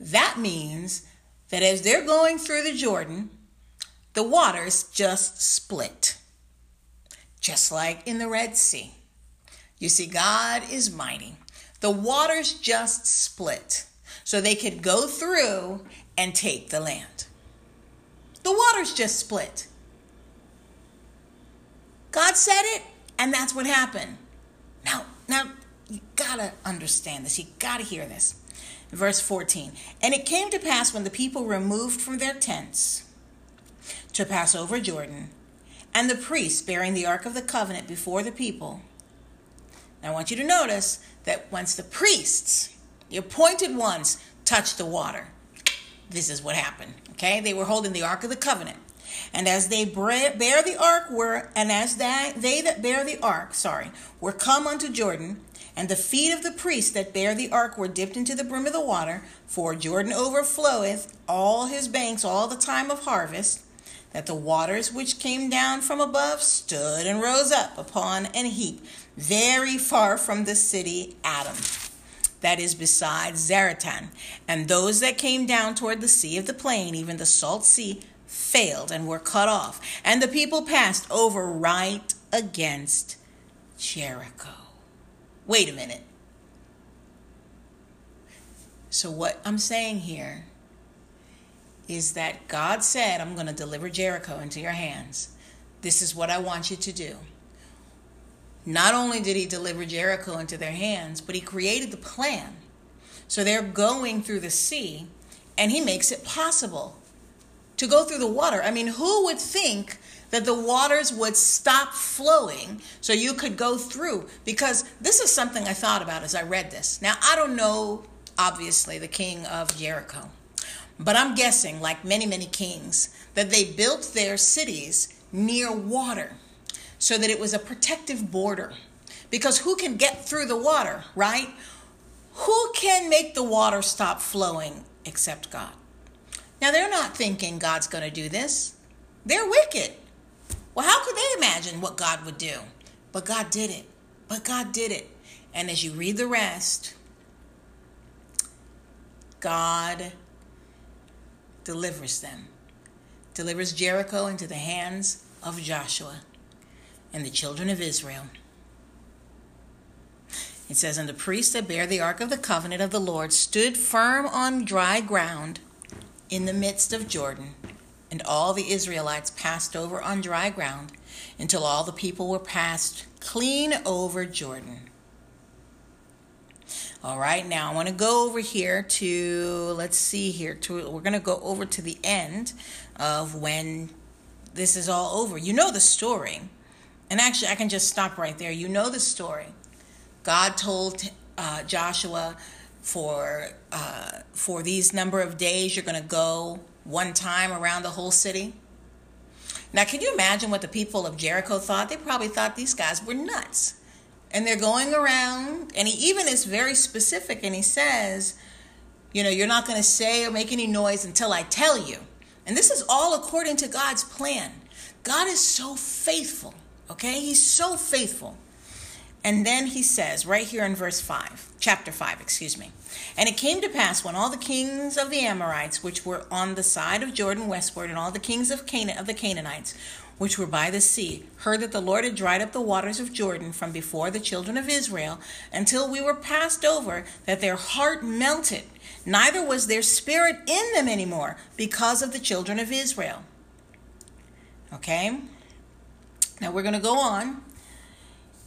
S1: That means that as they're going through the Jordan, the waters just split, just like in the Red Sea. You see, God is mighty. The waters just split so they could go through and take the land. The waters just split. God said it, and that's what happened. Now, now you gotta understand this. You gotta hear this. Verse 14. And it came to pass when the people removed from their tents to pass over Jordan, and the priests bearing the Ark of the Covenant before the people. Now, I want you to notice that once the priests, the appointed ones, touched the water, this is what happened. Okay? They were holding the Ark of the Covenant. And as they bear the ark were, and as they, they that bear the ark, sorry, were come unto Jordan, and the feet of the priests that bear the ark were dipped into the brim of the water, for Jordan overfloweth all his banks all the time of harvest that the waters which came down from above stood and rose up upon an heap very far from the city Adam, that is beside Zaretan. And those that came down toward the sea of the plain, even the salt sea, failed and were cut off. And the people passed over right against Jericho. Wait a minute. So, what I'm saying here is that God said, I'm going to deliver Jericho into your hands. This is what I want you to do. Not only did he deliver Jericho into their hands, but he created the plan. So they're going through the sea, and he makes it possible to go through the water. I mean, who would think that the waters would stop flowing so you could go through? Because this is something I thought about as I read this. Now, I don't know, obviously, the king of Jericho. But I'm guessing, like many, many kings, that they built their cities near water so that it was a protective border. Because who can get through the water, right? Who can make the water stop flowing except God? Now, they're not thinking God's going to do this. They're wicked. Well, how could they imagine what God would do? But God did it. But God did it. And as you read the rest, God delivers them, delivers Jericho into the hands of Joshua and the children of Israel. It says, And the priests that bear the ark of the covenant of the Lord stood firm on dry ground in the midst of Jordan. And all the Israelites passed over on dry ground until all the people were passed clean over Jordan. All right, now I want to go over here to, let's see here, to, we're going to go over to the end of when this is all over. You know the story. And actually, I can just stop right there. You know the story. God told uh, Joshua, for uh, for these number of days, you're going to go one time around the whole city. Now, can you imagine what the people of Jericho thought? They probably thought these guys were nuts. And they're going around, and he even is very specific, and he says, You know, you're not going to say or make any noise until I tell you. And this is all according to God's plan. God is so faithful, okay? He's so faithful. And then he says, right here in verse 5, chapter 5, excuse me. And it came to pass when all the kings of the Amorites, which were on the side of Jordan westward, and all the kings of Canaan of the Canaanites, which were by the sea, heard that the Lord had dried up the waters of Jordan from before the children of Israel, until we were passed over, that their heart melted, neither was their spirit in them anymore, because of the children of Israel. Okay? Now we're going to go on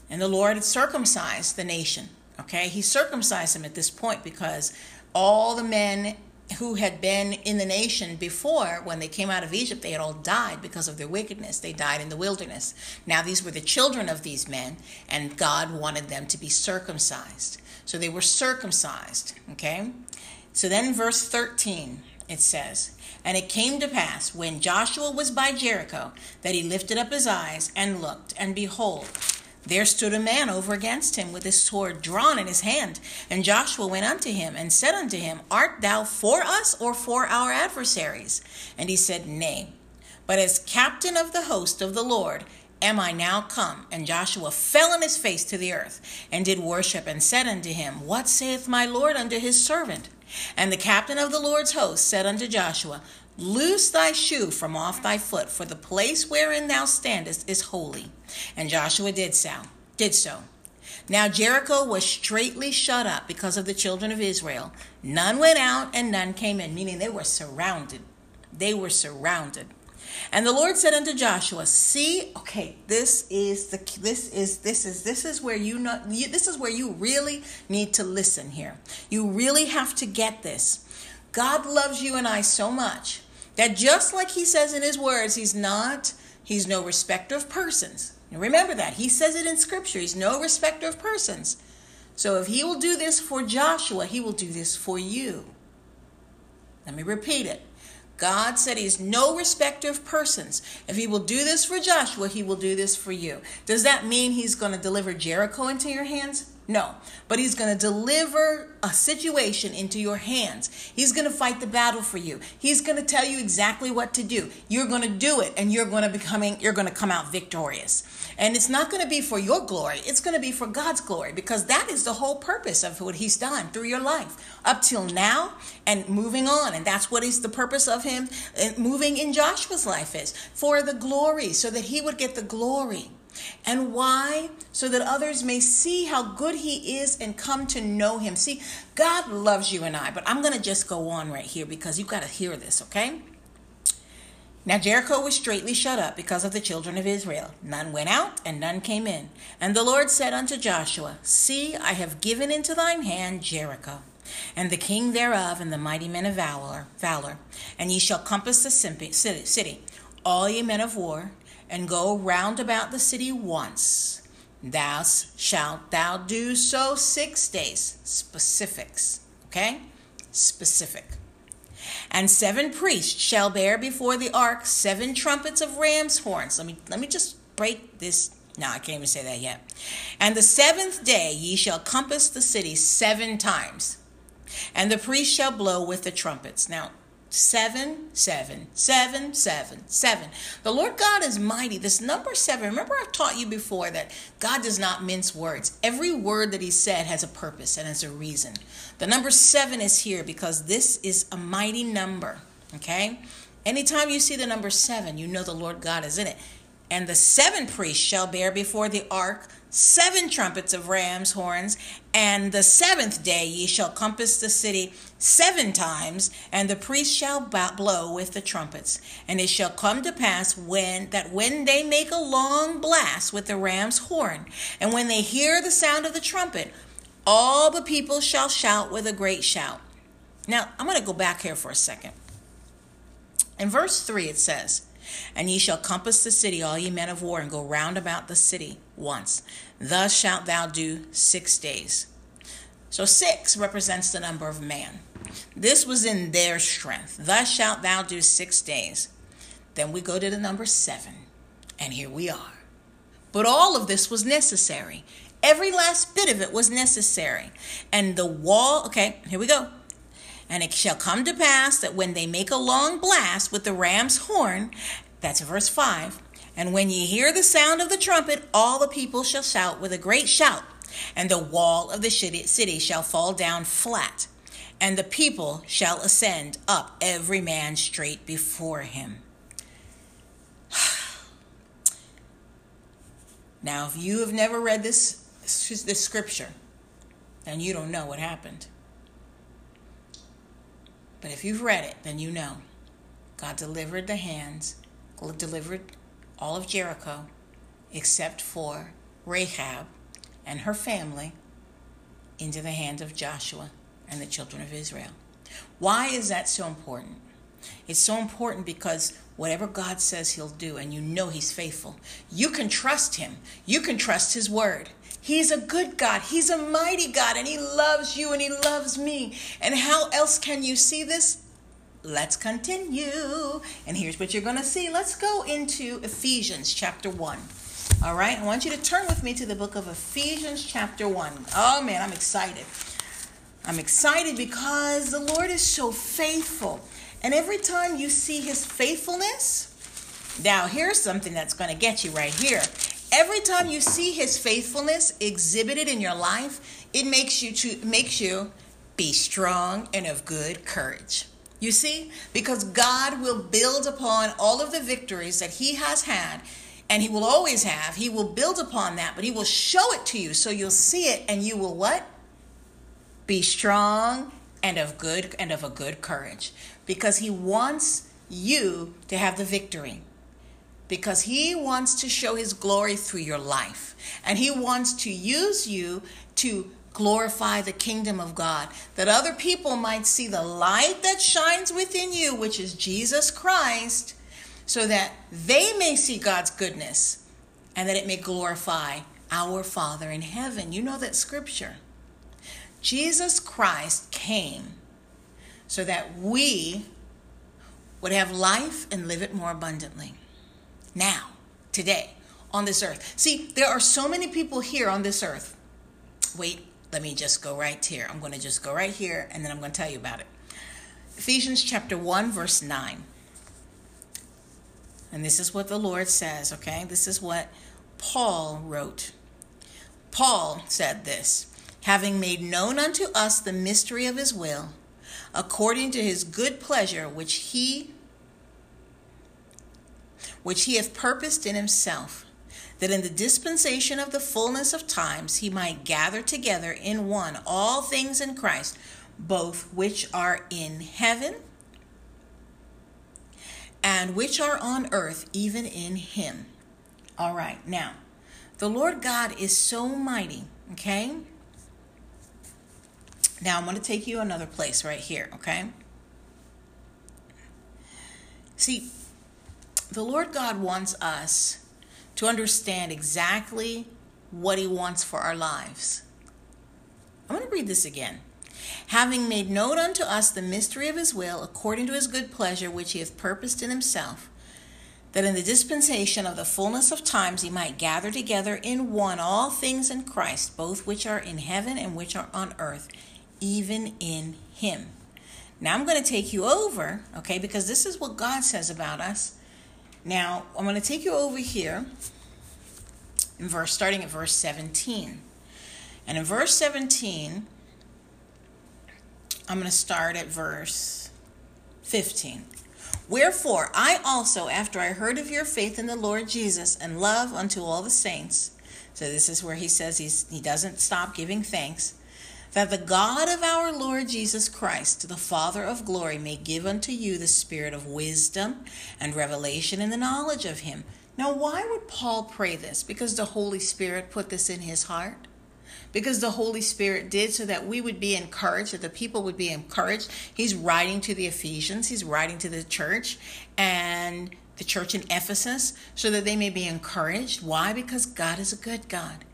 S1: and the Lord circumcised the nation. Okay, he circumcised them at this point because all the men who had been in the nation before, when they came out of Egypt, they had all died because of their wickedness. They died in the wilderness. Now, these were the children of these men, and God wanted them to be circumcised. So they were circumcised. Okay? So then, verse 13, it says, And it came to pass when Joshua was by Jericho that he lifted up his eyes and looked, and behold, there stood a man over against him with his sword drawn in his hand. And Joshua went unto him and said unto him, Art thou for us or for our adversaries? And he said, Nay. But as captain of the host of the Lord am I now come? And Joshua fell on his face to the earth and did worship and said unto him, What saith my Lord unto his servant? And the captain of the Lord's host said unto Joshua, Loose thy shoe from off thy foot, for the place wherein thou standest is holy. And Joshua did so. Did so. Now Jericho was straitly shut up because of the children of Israel. None went out and none came in, meaning they were surrounded. They were surrounded. And the Lord said unto Joshua, "See, okay, this is the this is this is this is where you know this is where you really need to listen here. You really have to get this. God loves you and I so much that just like he says in his words, he's not, he's no respecter of persons. Remember that. He says it in scripture. He's no respecter of persons. So if he will do this for Joshua, he will do this for you. Let me repeat it. God said he's no respecter of persons. If he will do this for Joshua, he will do this for you. Does that mean he's going to deliver Jericho into your hands? No, but he's going to deliver a situation into your hands. He's going to fight the battle for you. He's going to tell you exactly what to do. You're going to do it and you're going to becoming you're going to come out victorious. And it's not going to be for your glory. It's going to be for God's glory because that is the whole purpose of what he's done through your life up till now and moving on. And that's what is the purpose of him uh, moving in Joshua's life is for the glory so that he would get the glory. And why? So that others may see how good He is and come to know Him. See, God loves you and I, but I'm going to just go on right here because you've got to hear this, okay? Now Jericho was straitly shut up because of the children of Israel. None went out, and none came in. And the Lord said unto Joshua, See, I have given into thine hand Jericho, and the king thereof, and the mighty men of valor, valor. And ye shall compass the city, all ye men of war, and go round about the city once. Thou shalt thou do so six days. Specifics. Okay? Specific. And seven priests shall bear before the ark seven trumpets of ram's horns. Let me let me just break this. No, I can't even say that yet. And the seventh day ye shall compass the city seven times. And the priests shall blow with the trumpets. Now, Seven, seven, seven, seven, seven. The Lord God is mighty. This number seven, remember I've taught you before that God does not mince words. Every word that He said has a purpose and has a reason. The number seven is here because this is a mighty number. Okay? Anytime you see the number seven, you know the Lord God is in it. And the seven priests shall bear before the ark seven trumpets of ram's horns, and the seventh day ye shall compass the city seven times, and the priest shall blow with the trumpets. And it shall come to pass when that when they make a long blast with the ram's horn, and when they hear the sound of the trumpet, all the people shall shout with a great shout. Now, I'm going to go back here for a second. In verse 3, it says, and ye shall compass the city, all ye men of war, and go round about the city once. Thus shalt thou do six days. So six represents the number of man. This was in their strength. Thus shalt thou do six days. Then we go to the number seven, and here we are. But all of this was necessary. Every last bit of it was necessary. And the wall, okay, here we go. And it shall come to pass that when they make a long blast with the ram's horn, that's verse 5, and when ye hear the sound of the trumpet, all the people shall shout with a great shout, and the wall of the city shall fall down flat, and the people shall ascend up, every man straight before him. Now, if you have never read this, this scripture, then you don't know what happened. But if you've read it, then you know. God delivered the hands, delivered all of Jericho, except for Rahab and her family, into the hands of Joshua and the children of Israel. Why is that so important? It's so important because whatever God says He'll do, and you know He's faithful, you can trust Him. You can trust His word. He's a good God. He's a mighty God, and He loves you and He loves me. And how else can you see this? Let's continue. And here's what you're going to see. Let's go into Ephesians chapter 1. All right, I want you to turn with me to the book of Ephesians chapter 1. Oh man, I'm excited. I'm excited because the Lord is so faithful. And every time you see his faithfulness, now here's something that's going to get you right here. Every time you see his faithfulness exhibited in your life, it makes you to makes you be strong and of good courage. You see, because God will build upon all of the victories that he has had and he will always have. He will build upon that, but he will show it to you so you'll see it and you will what? Be strong and of good and of a good courage because he wants you to have the victory because he wants to show his glory through your life. And he wants to use you to glorify the kingdom of God, that other people might see the light that shines within you, which is Jesus Christ, so that they may see God's goodness and that it may glorify our Father in heaven. You know that scripture. Jesus Christ came so that we would have life and live it more abundantly now, today, on this earth. See, there are so many people here on this earth. Wait, let me just go right here. I'm going to just go right here and then I'm going to tell you about it. Ephesians chapter 1, verse 9. And this is what the Lord says, okay? This is what Paul wrote. Paul said this having made known unto us the mystery of his will, according to his good pleasure, which he which he hath purposed in himself, that in the dispensation of the fullness of times he might gather together in one all things in Christ, both which are in heaven and which are on earth, even in him. All right, now, the Lord God is so mighty, okay? Now I'm going to take you another place right here, okay? See, the Lord God wants us to understand exactly what He wants for our lives. I'm going to read this again. Having made known unto us the mystery of His will, according to His good pleasure, which He hath purposed in Himself, that in the dispensation of the fullness of times He might gather together in one all things in Christ, both which are in heaven and which are on earth, even in Him. Now I'm going to take you over, okay, because this is what God says about us now, I'm going to take you over here in verse starting at verse 17. And in verse 17, I'm going to start at verse 15. Wherefore, I also, after I heard of your faith in the Lord Jesus and love unto all the saints, So this is where he says he's, he doesn't stop giving thanks. That the God of our Lord Jesus Christ, the Father of glory, may give unto you the spirit of wisdom and revelation in the knowledge of him. Now, why would Paul pray this? Because the Holy Spirit put this in his heart? Because the Holy Spirit did so that we would be encouraged, that the people would be encouraged. He's writing to the Ephesians, he's writing to the church and the church in Ephesus so that they may be encouraged. Why? Because God is a good God.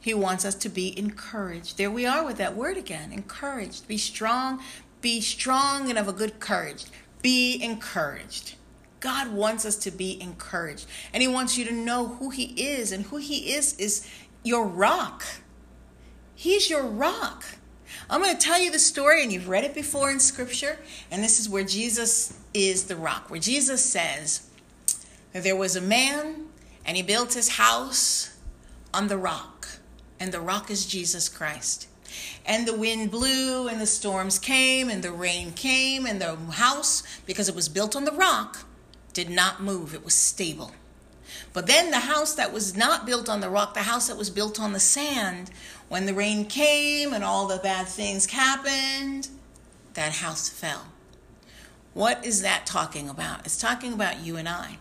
S1: He wants us to be encouraged. There we are with that word again encouraged. Be strong, be strong and of a good courage. Be encouraged. God wants us to be encouraged. And He wants you to know who He is. And who He is is your rock. He's your rock. I'm going to tell you the story, and you've read it before in Scripture. And this is where Jesus is the rock, where Jesus says there was a man, and he built his house on the rock. And the rock is Jesus Christ. And the wind blew, and the storms came, and the rain came, and the house, because it was built on the rock, did not move. It was stable. But then the house that was not built on the rock, the house that was built on the sand, when the rain came and all the bad things happened, that house fell. What is that talking about? It's talking about you and I.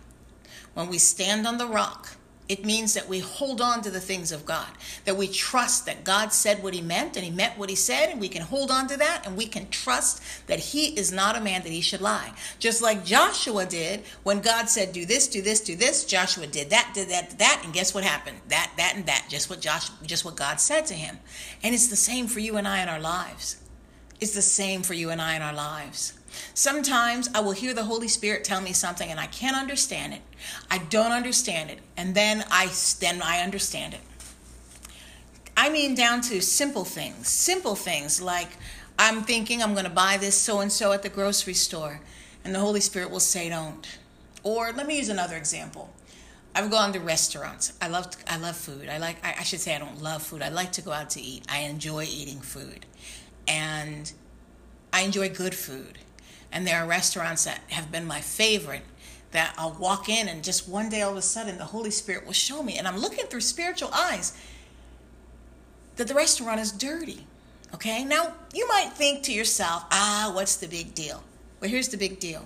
S1: When we stand on the rock, it means that we hold on to the things of God, that we trust that God said what he meant and he meant what he said, and we can hold on to that and we can trust that he is not a man that he should lie. Just like Joshua did when God said, Do this, do this, do this, Joshua did that, did that, did that, and guess what happened? That, that, and that. Just what Josh just what God said to him. And it's the same for you and I in our lives. It's the same for you and I in our lives. Sometimes I will hear the Holy Spirit tell me something and I can't understand it. I don't understand it, and then I then I understand it. I mean down to simple things. Simple things like I'm thinking I'm going to buy this so and so at the grocery store, and the Holy Spirit will say don't. Or let me use another example. I've gone to restaurants. I love I love food. I like I, I should say I don't love food. I like to go out to eat. I enjoy eating food. And I enjoy good food. And there are restaurants that have been my favorite that I'll walk in and just one day all of a sudden the Holy Spirit will show me. And I'm looking through spiritual eyes that the restaurant is dirty. Okay? Now, you might think to yourself, ah, what's the big deal? Well, here's the big deal.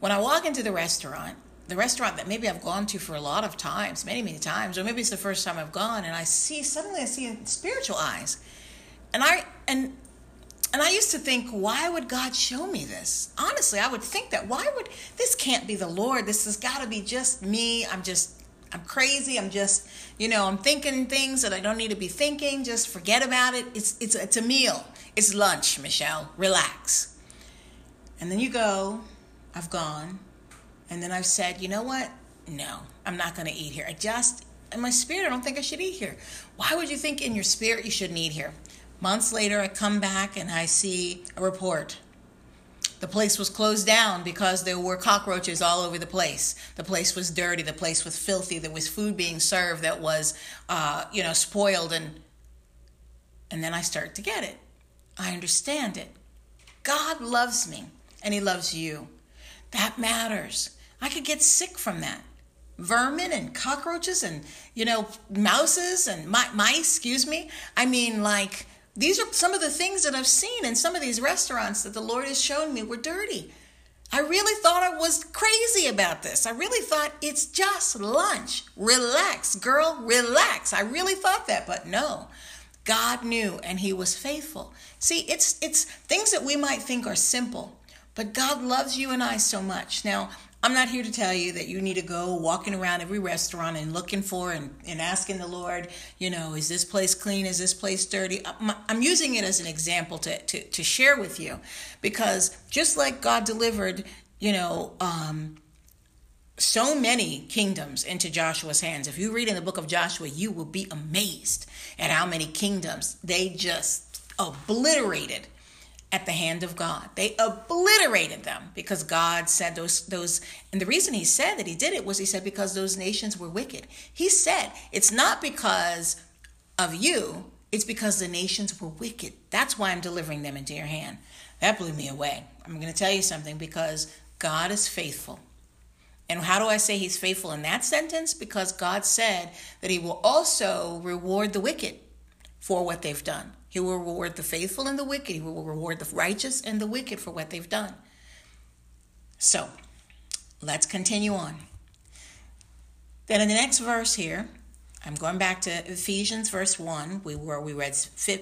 S1: When I walk into the restaurant, the restaurant that maybe I've gone to for a lot of times, many, many times, or maybe it's the first time I've gone, and I see, suddenly I see in spiritual eyes. And I, and and I used to think, why would God show me this? Honestly, I would think that. Why would this can't be the Lord? This has got to be just me. I'm just, I'm crazy. I'm just, you know, I'm thinking things that I don't need to be thinking. Just forget about it. It's, it's, it's a meal. It's lunch, Michelle. Relax. And then you go, I've gone. And then I've said, you know what? No, I'm not going to eat here. I just, in my spirit, I don't think I should eat here. Why would you think in your spirit you shouldn't eat here? Months later, I come back and I see a report. The place was closed down because there were cockroaches all over the place. The place was dirty. The place was filthy. There was food being served that was, uh, you know, spoiled. And and then I start to get it. I understand it. God loves me, and He loves you. That matters. I could get sick from that. Vermin and cockroaches and you know mouses and mice. Excuse me. I mean, like these are some of the things that I've seen in some of these restaurants that the Lord has shown me were dirty. I really thought I was crazy about this. I really thought it's just lunch. Relax, girl, relax. I really thought that, but no. God knew and he was faithful. See, it's it's things that we might think are simple, but God loves you and I so much. Now, I'm not here to tell you that you need to go walking around every restaurant and looking for and, and asking the Lord, you know, is this place clean? Is this place dirty? I'm using it as an example to, to, to share with you because just like God delivered, you know, um, so many kingdoms into Joshua's hands. If you read in the book of Joshua, you will be amazed at how many kingdoms they just obliterated at the hand of God. They obliterated them because God said those those and the reason he said that he did it was he said because those nations were wicked. He said it's not because of you, it's because the nations were wicked. That's why I'm delivering them into your hand. That blew me away. I'm going to tell you something because God is faithful. And how do I say he's faithful in that sentence? Because God said that he will also reward the wicked for what they've done. He will reward the faithful and the wicked. He will reward the righteous and the wicked for what they've done. So, let's continue on. Then in the next verse here, I'm going back to Ephesians verse 1. We were we read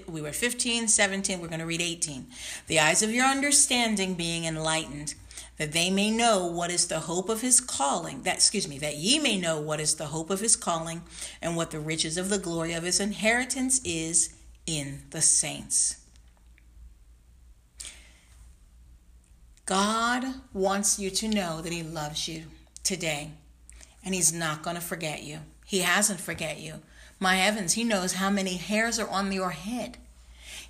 S1: we were 15, 17, we're going to read 18. The eyes of your understanding being enlightened, that they may know what is the hope of his calling, that excuse me, that ye may know what is the hope of his calling and what the riches of the glory of his inheritance is in the saints. God wants you to know that he loves you today and he's not going to forget you. He hasn't forget you. My heavens, he knows how many hairs are on your head.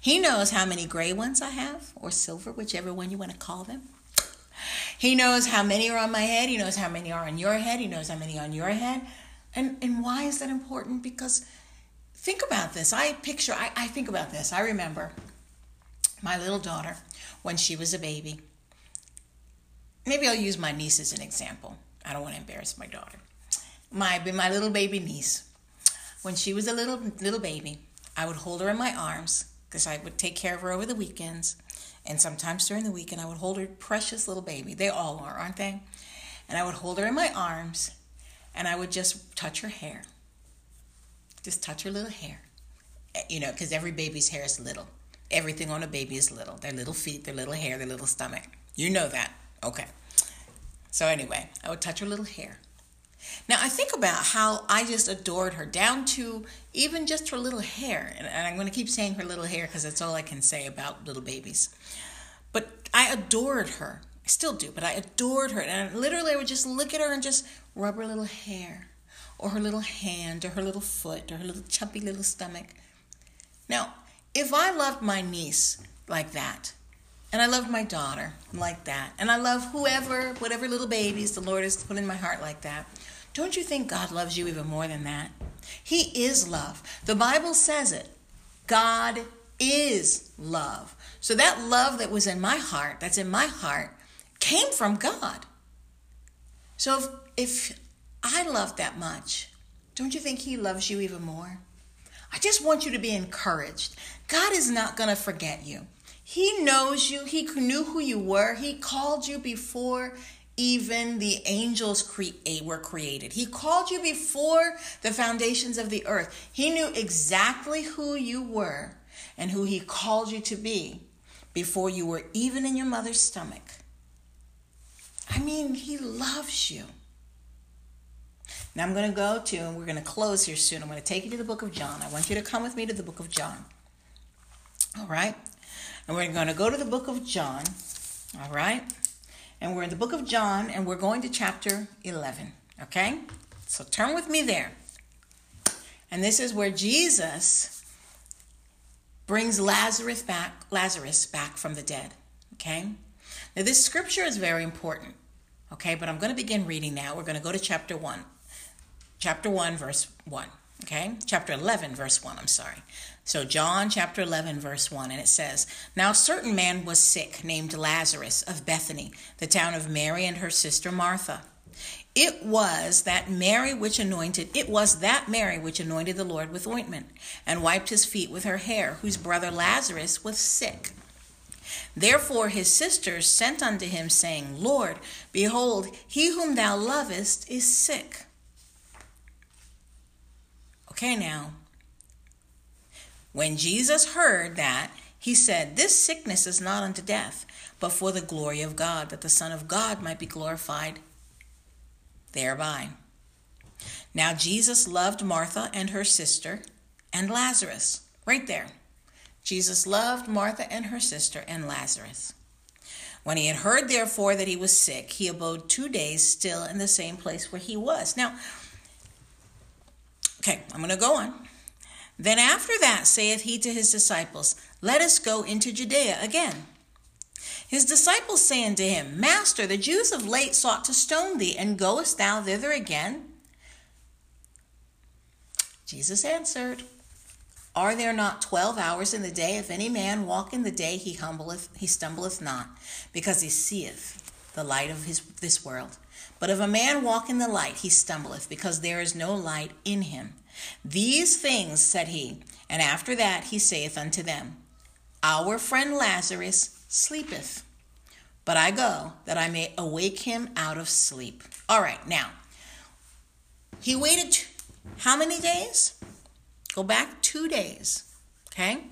S1: He knows how many gray ones I have, or silver, whichever one you want to call them. He knows how many are on my head. He knows how many are on your head. He knows how many on your head. And and why is that important? Because think about this. I picture, I, I think about this. I remember my little daughter when she was a baby. Maybe I'll use my niece as an example. I don't want to embarrass my daughter my my little baby niece. When she was a little little baby, I would hold her in my arms because I would take care of her over the weekends, and sometimes during the weekend I would hold her precious little baby. They all are, aren't they? And I would hold her in my arms, and I would just touch her hair. Just touch her little hair, eh, you know, because every baby's hair is little. Everything on a baby is little. Their little feet, their little hair, their little stomach. You know that. Okay. So anyway, I would touch her little hair. Now I think about how I just adored her down to even just her little hair. And, I'm going to keep saying her little hair because that's all I can say about little babies. But I adored her. I still do, but I adored her. And literally I would just look at her and just rub her little hair or her little hand or her little foot or her little chubby little stomach. Now, if I loved my niece like that, and I loved my daughter like that, and I love whoever, whatever little babies the Lord has put in my heart like that, don't you think God loves you even more than that? He is love. The Bible says it. God is love. So that love that was in my heart, that's in my heart, came from God. So if, if I love that much, don't you think He loves you even more? I just want you to be encouraged. God is not going to forget you. He knows you. He knew who you were. He called you before even the angels create eh, were created. He called you before the foundations of the earth. He knew exactly who you were and who he called you to be before you were even in your mother's stomach. I mean, he loves you. Now I'm going to go to, and we're going to close here soon. I'm going to take you to the book of John. I want you to come with me to the book of John. All right? And we're going to go to the book of John. All right? And we're in the book of John, and we're going to chapter 11. Okay? So turn with me there. And this is where Jesus brings Lazarus back, Lazarus back from the dead. Okay? Now this scripture is very important. Okay, but I'm going to begin reading now. We're going to go to chapter 1. Chapter 1, verse 1. Okay? Chapter 11, verse 1. I'm sorry. So, John chapter 11, verse 1, and it says, Now a certain man was sick, named Lazarus of Bethany, the town of Mary and her sister Martha. It was that Mary which anointed, it was that Mary which anointed the Lord with ointment, and wiped his feet with her hair, whose brother Lazarus was sick. Therefore his sisters sent unto him, saying, Lord, behold, he whom thou lovest is sick. Okay, now, when Jesus heard that, he said, This sickness is not unto death, but for the glory of God, that the Son of God might be glorified thereby. Now, Jesus loved Martha and her sister and Lazarus. Right there. Jesus loved Martha and her sister and Lazarus. When he had heard, therefore, that he was sick, he abode two days still in the same place where he was. Now, okay, I'm going to go on. Then after that saith he to his disciples, Let us go into Judea again. His disciples say unto him, Master, the Jews of late sought to stone thee, and goest thou thither again? Jesus answered, Are there not twelve hours in the day? If any man walk in the day, he humbleth, he stumbleth not, because he seeth the light of his this world. But if a man walk in the light, he stumbleth, because there is no light in him. These things said he, and after that he saith unto them, Our friend Lazarus sleepeth, but I go that I may awake him out of sleep. All right, now, he waited how many days? Go back two days, okay?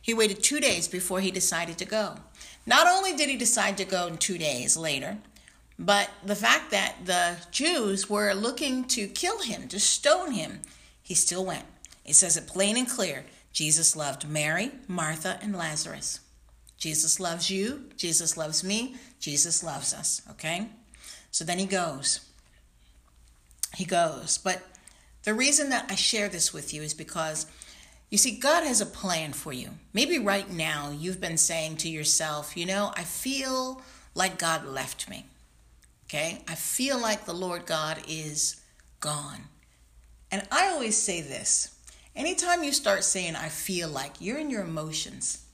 S1: He waited two days before he decided to go. Not only did he decide to go in two days later, but the fact that the Jews were looking to kill him, to stone him, he still went. It says it plain and clear Jesus loved Mary, Martha, and Lazarus. Jesus loves you. Jesus loves me. Jesus loves us. Okay? So then he goes. He goes. But the reason that I share this with you is because you see, God has a plan for you. Maybe right now you've been saying to yourself, you know, I feel like God left me. Okay? I feel like the Lord God is gone. Always say this anytime you start saying, I feel like, you're in your emotions.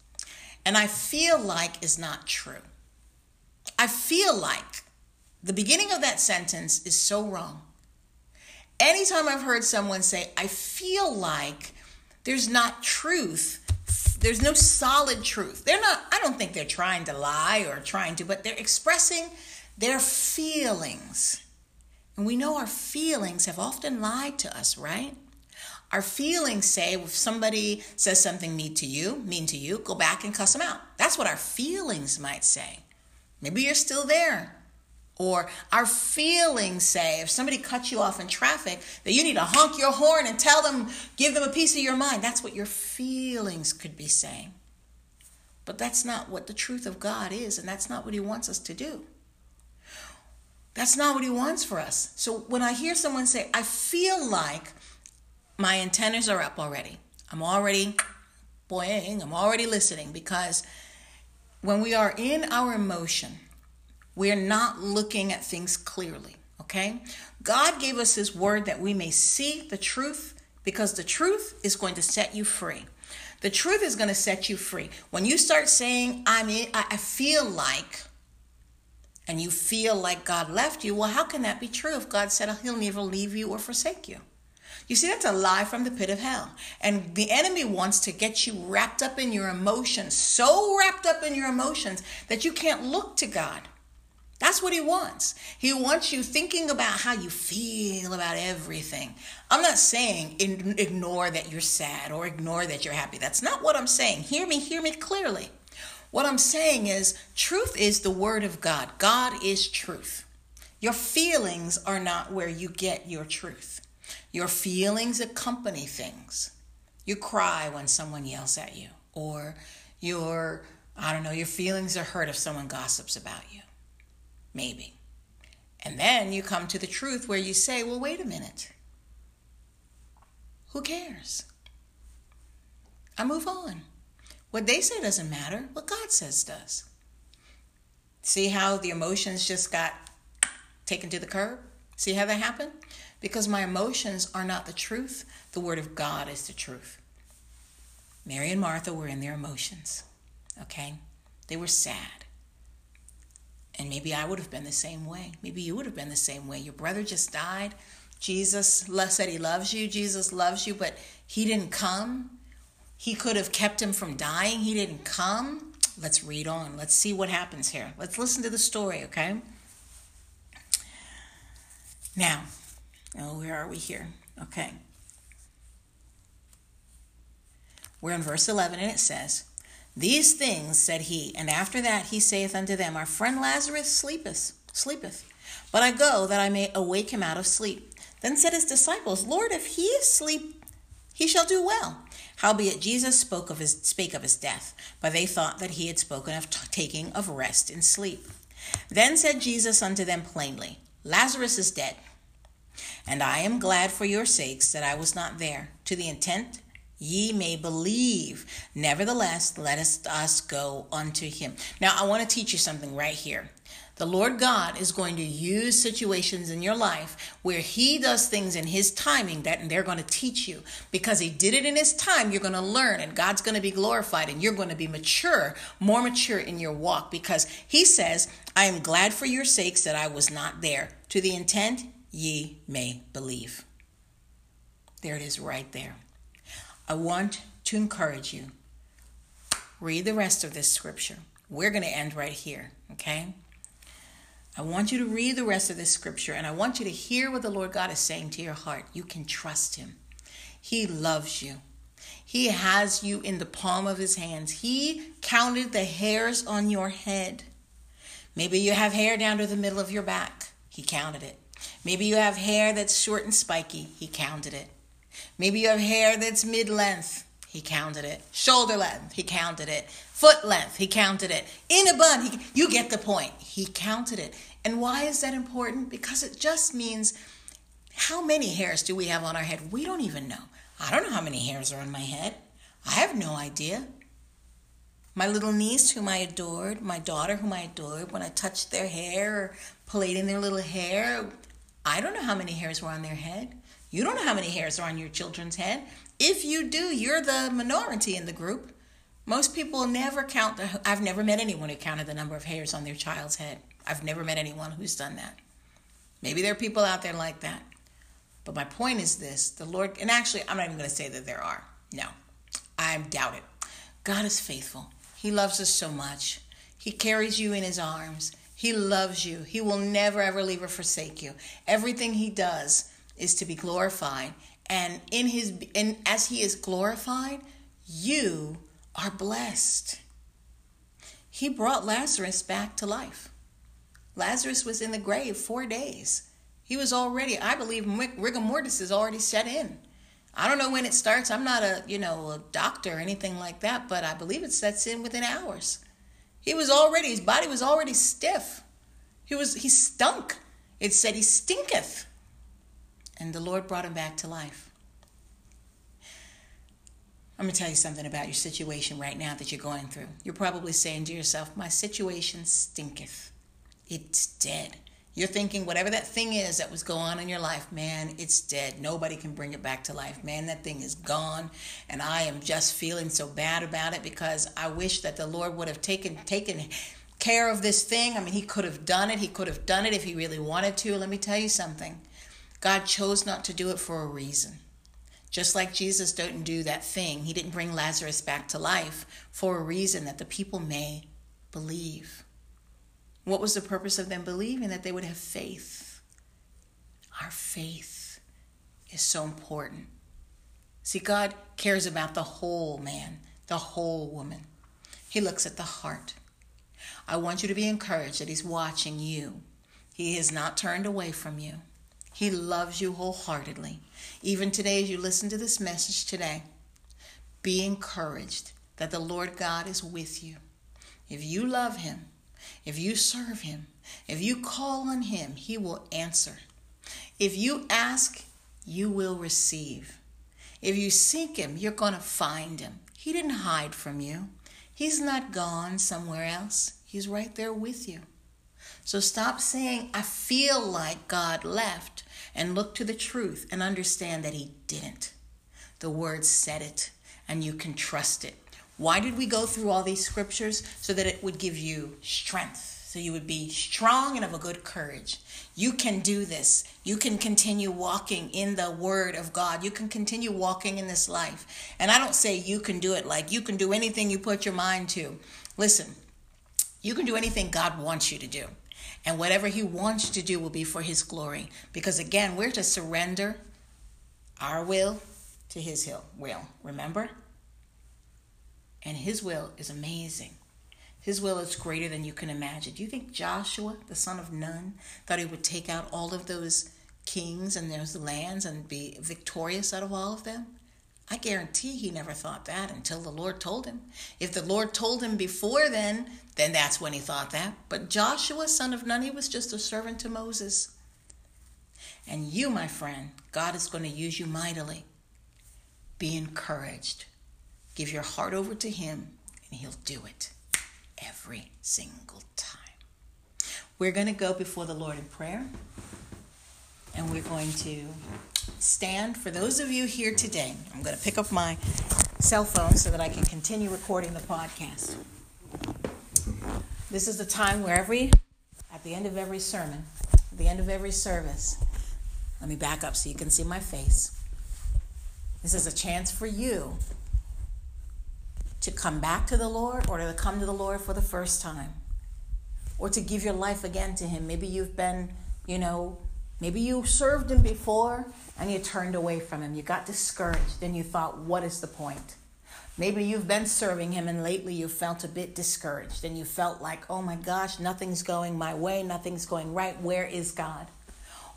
S1: And I feel like is not true. I feel like the beginning of that sentence is so wrong. Anytime I've heard someone say, I feel like, there's not truth. There's no solid truth. They're not, I don't think they're trying to lie or trying to, but they're expressing their feelings. And we know our feelings have often lied to us, right? Our feelings say if somebody says something mean to you, mean to you, go back and cuss them out. That's what our feelings might say. Maybe you're still there. Or our feelings say if somebody cuts you off in traffic that you need to honk your horn and tell them, give them a piece of your mind. That's what your feelings could be saying. But that's not what the truth of God is, and that's not what He wants us to do. That's not what He wants for us. So when I hear someone say, I feel like my antennas are up already, I'm already boing, I'm already listening because when we are in our emotion, we're not looking at things clearly, okay? God gave us His word that we may see the truth because the truth is going to set you free. The truth is going to set you free. When you start saying, I'm in, I feel like, and you feel like God left you, well, how can that be true if God said oh, He'll never leave you or forsake you? You see, that's a lie from the pit of hell. And the enemy wants to get you wrapped up in your emotions, so wrapped up in your emotions that you can't look to God. That's what he wants. He wants you thinking about how you feel about everything. I'm not saying ignore that you're sad or ignore that you're happy. That's not what I'm saying. Hear me, hear me clearly. What I'm saying is, truth is the word of God. God is truth. Your feelings are not where you get your truth. Your feelings accompany things. You cry when someone yells at you, or your, I don't know, your feelings are hurt if someone gossips about you. Maybe. And then you come to the truth where you say, well, wait a minute. Who cares? I move on. What they say doesn't matter. What God says does. See how the emotions just got taken to the curb? See how that happened? Because my emotions are not the truth. The Word of God is the truth. Mary and Martha were in their emotions. Okay? They were sad. And maybe I would have been the same way. Maybe you would have been the same way. Your brother just died. Jesus said he loves you. Jesus loves you, but he didn't come. He could have kept him from dying. He didn't come. Let's read on. Let's see what happens here. Let's listen to the story, okay? Now, oh, where are we here? Okay. We're in verse 11, and it says, these things said he, and after that he saith unto them, Our friend Lazarus sleepeth, sleepeth. But I go that I may awake him out of sleep. Then said his disciples, Lord, if he is asleep, he shall do well. Howbeit Jesus spoke of his spake of his death, but they thought that he had spoken of t- taking of rest in sleep. Then said Jesus unto them plainly, Lazarus is dead, and I am glad for your sakes that I was not there, to the intent ye may believe. Nevertheless, let us, us go unto him. Now, I want to teach you something right here. The Lord God is going to use situations in your life where He does things in His timing that they're going to teach you. Because He did it in His time, you're going to learn and God's going to be glorified and you're going to be mature, more mature in your walk. Because He says, I am glad for your sakes that I was not there to the intent ye may believe. There it is right there. I want to encourage you. Read the rest of this scripture. We're going to end right here, okay? I want you to read the rest of this scripture and I want you to hear what the Lord God is saying to your heart. You can trust Him. He loves you. He has you in the palm of His hands. He counted the hairs on your head. Maybe you have hair down to the middle of your back. He counted it. Maybe you have hair that's short and spiky. He counted it. Maybe you have hair that's mid length. He counted it. Shoulder length. He counted it. Foot length. He counted it. In a bun. He, you get the point. He counted it. And why is that important? Because it just means how many hairs do we have on our head? We don't even know. I don't know how many hairs are on my head. I have no idea. My little niece, whom I adored, my daughter, whom I adored, when I touched their hair or played in their little hair, I don't know how many hairs were on their head. You don't know how many hairs are on your children's head. If you do, you're the minority in the group. Most people never count the, I've never met anyone who counted the number of hairs on their child's head. I've never met anyone who's done that. Maybe there are people out there like that. But my point is this the Lord, and actually, I'm not even going to say that there are. No, I doubt it. God is faithful. He loves us so much. He carries you in his arms. He loves you. He will never, ever leave or forsake you. Everything he does is to be glorified. And in his and as he is glorified, you are blessed. He brought Lazarus back to life. Lazarus was in the grave 4 days. He was already, I believe rigor mortis is already set in. I don't know when it starts. I'm not a, you know, a doctor or anything like that, but I believe it sets in within hours. He was already his body was already stiff. He was he stunk. It said he stinketh and the Lord brought him back to life. I'm going to tell you something about your situation right now that you're going through. You're probably saying to yourself, My situation stinketh. It's dead. You're thinking whatever that thing is that was going on in your life, man, it's dead. Nobody can bring it back to life. Man, that thing is gone. And I am just feeling so bad about it because I wish that the Lord would have taken taken care of this thing. I mean, he could have done it. He could have done it if he really wanted to. Let me tell you something. God chose not to do it for a reason. Just like Jesus didn't do that thing, he didn't bring Lazarus back to life for a reason that the people may believe. What was the purpose of them believing? That they would have faith. Our faith is so important. See, God cares about the whole man, the whole woman. He looks at the heart. I want you to be encouraged that He's watching you. He has not turned away from you. He loves you wholeheartedly. Even today, as you listen to this message today, be encouraged that the Lord God is with you. If you love Him, if you serve Him, if you call on Him, He will answer. If you ask, you will receive. If you seek Him, you're going to find Him. He didn't hide from you, He's not gone somewhere else. He's right there with you. So stop saying, I feel like God left and look to the truth and understand that He didn't. The Word said it, and you can trust it. Why did we go through all these scriptures? So that it would give you strength. So you would be strong and of a good courage. You can do this. You can continue walking in the Word of God. You can continue walking in this life. And I don't say you can do it like you can do anything you put your mind to. Listen, you can do anything God wants you to do. And whatever He wants you to do will be for His glory. Because again, we're to surrender our will to His will. Remember? And His will is amazing. His will is greater than you can imagine. Do you think Joshua, the son of Nun, thought he would take out all of those kings and those lands and be victorious out of all of them? I guarantee he never thought that until the Lord told him. If the Lord told him before then, then that's when he thought that. But Joshua, son of Nun, he was just a servant to Moses. And you, my friend, God is going to use you mightily. Be encouraged. Give your heart over to him, and he'll do it every single time. We're going to go before the Lord in prayer, and we're going to stand. For those of you here today, I'm going to pick up my cell phone so that I can continue recording the podcast. This is the time where every, at the end of every sermon, at the end of every service, let me back up so you can see my face. This is a chance for you to come back to the Lord or to come to the Lord for the first time or to give your life again to Him. Maybe you've been, you know, maybe you served Him before and you turned away from Him. You got discouraged and you thought, what is the point? Maybe you've been serving Him and lately you felt a bit discouraged and you felt like, oh my gosh, nothing's going my way, nothing's going right. Where is God?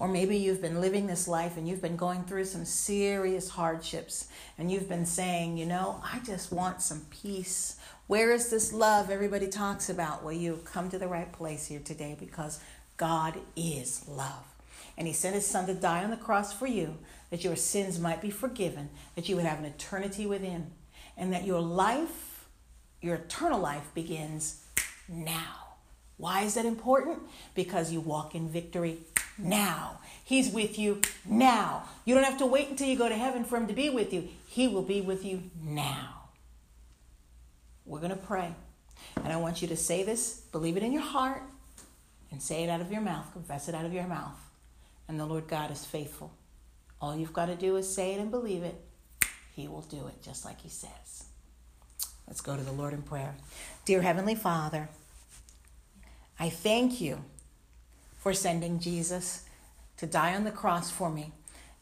S1: Or maybe you've been living this life and you've been going through some serious hardships and you've been saying, you know, I just want some peace. Where is this love everybody talks about? Well, you come to the right place here today because God is love. And He sent His Son to die on the cross for you, that your sins might be forgiven, that you would have an eternity with Him, and that your life, your eternal life, begins now. Why is that important? Because you walk in victory now. He's with you now. You don't have to wait until you go to heaven for Him to be with you. He will be with you now. We're going to pray. And I want you to say this, believe it in your heart, and say it out of your mouth, confess it out of your mouth. And the Lord God is faithful. All you've got to do is say it and believe it. He will do it just like He says. Let's go to the Lord in prayer. Dear Heavenly Father, I thank you for sending Jesus to die on the cross for me.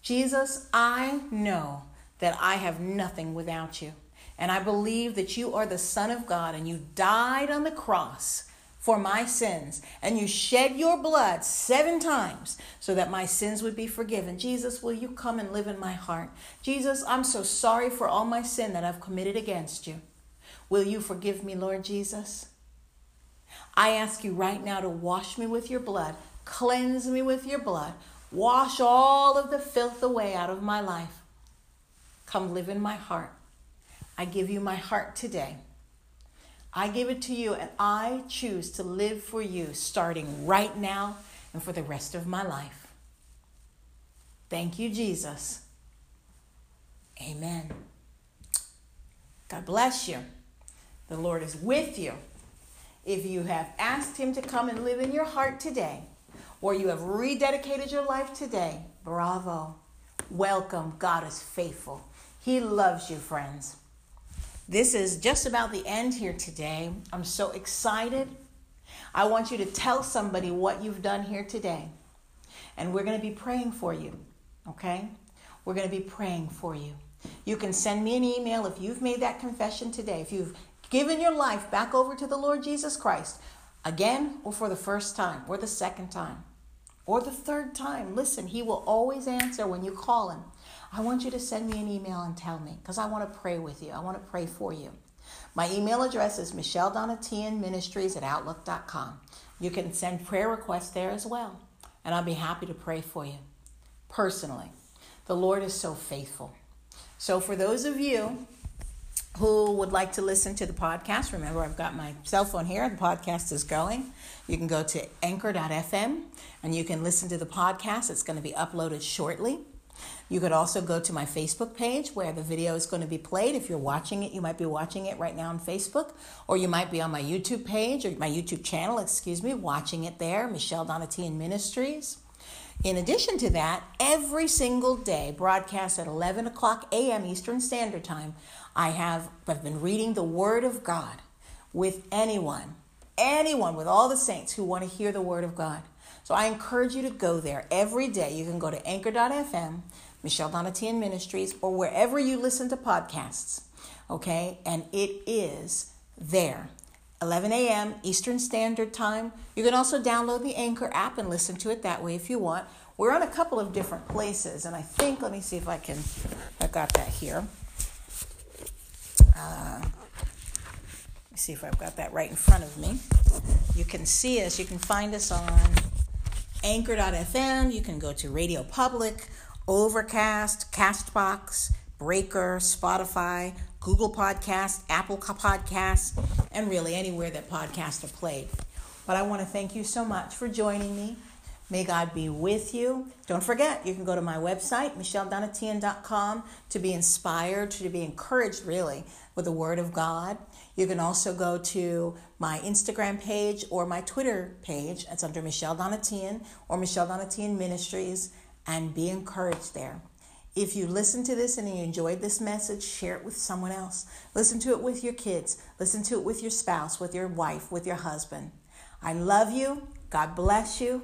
S1: Jesus, I know that I have nothing without you. And I believe that you are the Son of God and you died on the cross for my sins and you shed your blood seven times so that my sins would be forgiven. Jesus, will you come and live in my heart? Jesus, I'm so sorry for all my sin that I've committed against you. Will you forgive me, Lord Jesus? I ask you right now to wash me with your blood, cleanse me with your blood, wash all of the filth away out of my life. Come live in my heart. I give you my heart today. I give it to you, and I choose to live for you starting right now and for the rest of my life. Thank you, Jesus. Amen. God bless you. The Lord is with you. If you have asked Him to come and live in your heart today, or you have rededicated your life today, bravo. Welcome. God is faithful. He loves you, friends. This is just about the end here today. I'm so excited. I want you to tell somebody what you've done here today. And we're going to be praying for you, okay? We're going to be praying for you. You can send me an email if you've made that confession today, if you've given your life back over to the Lord Jesus Christ, again or for the first time, or the second time, or the third time. Listen, He will always answer when you call Him. I want you to send me an email and tell me because I want to pray with you. I want to pray for you. My email address is Michelle Donatian Ministries at Outlook.com. You can send prayer requests there as well, and I'll be happy to pray for you personally. The Lord is so faithful. So, for those of you who would like to listen to the podcast, remember I've got my cell phone here. The podcast is going. You can go to anchor.fm and you can listen to the podcast. It's going to be uploaded shortly. You could also go to my Facebook page where the video is going to be played. If you're watching it, you might be watching it right now on Facebook, or you might be on my YouTube page or my YouTube channel, excuse me, watching it there, Michelle Donatian Ministries. In addition to that, every single day, broadcast at 11 o'clock a.m. Eastern Standard Time, I have I've been reading the Word of God with anyone, anyone with all the saints who want to hear the Word of God. So I encourage you to go there every day. You can go to anchor.fm Michelle Donatian Ministries, or wherever you listen to podcasts. Okay, and it is there. 11 a.m. Eastern Standard Time. You can also download the Anchor app and listen to it that way if you want. We're on a couple of different places, and I think, let me see if I can, I got that here. Uh, let me see if I've got that right in front of me. You can see us, you can find us on anchor.fm, you can go to Radio Public, Overcast, Castbox, Breaker, Spotify, Google Podcast, Apple Podcasts, and really anywhere that podcasts are played. But I want to thank you so much for joining me. May God be with you. Don't forget, you can go to my website, michelledonatian.com, to be inspired, to be encouraged, really, with the Word of God. You can also go to my Instagram page or my Twitter page. It's under Michelle Donatian or Michelle Donatian Ministries, and be encouraged there. If you listen to this and you enjoyed this message, share it with someone else. Listen to it with your kids. Listen to it with your spouse, with your wife, with your husband. I love you. God bless you.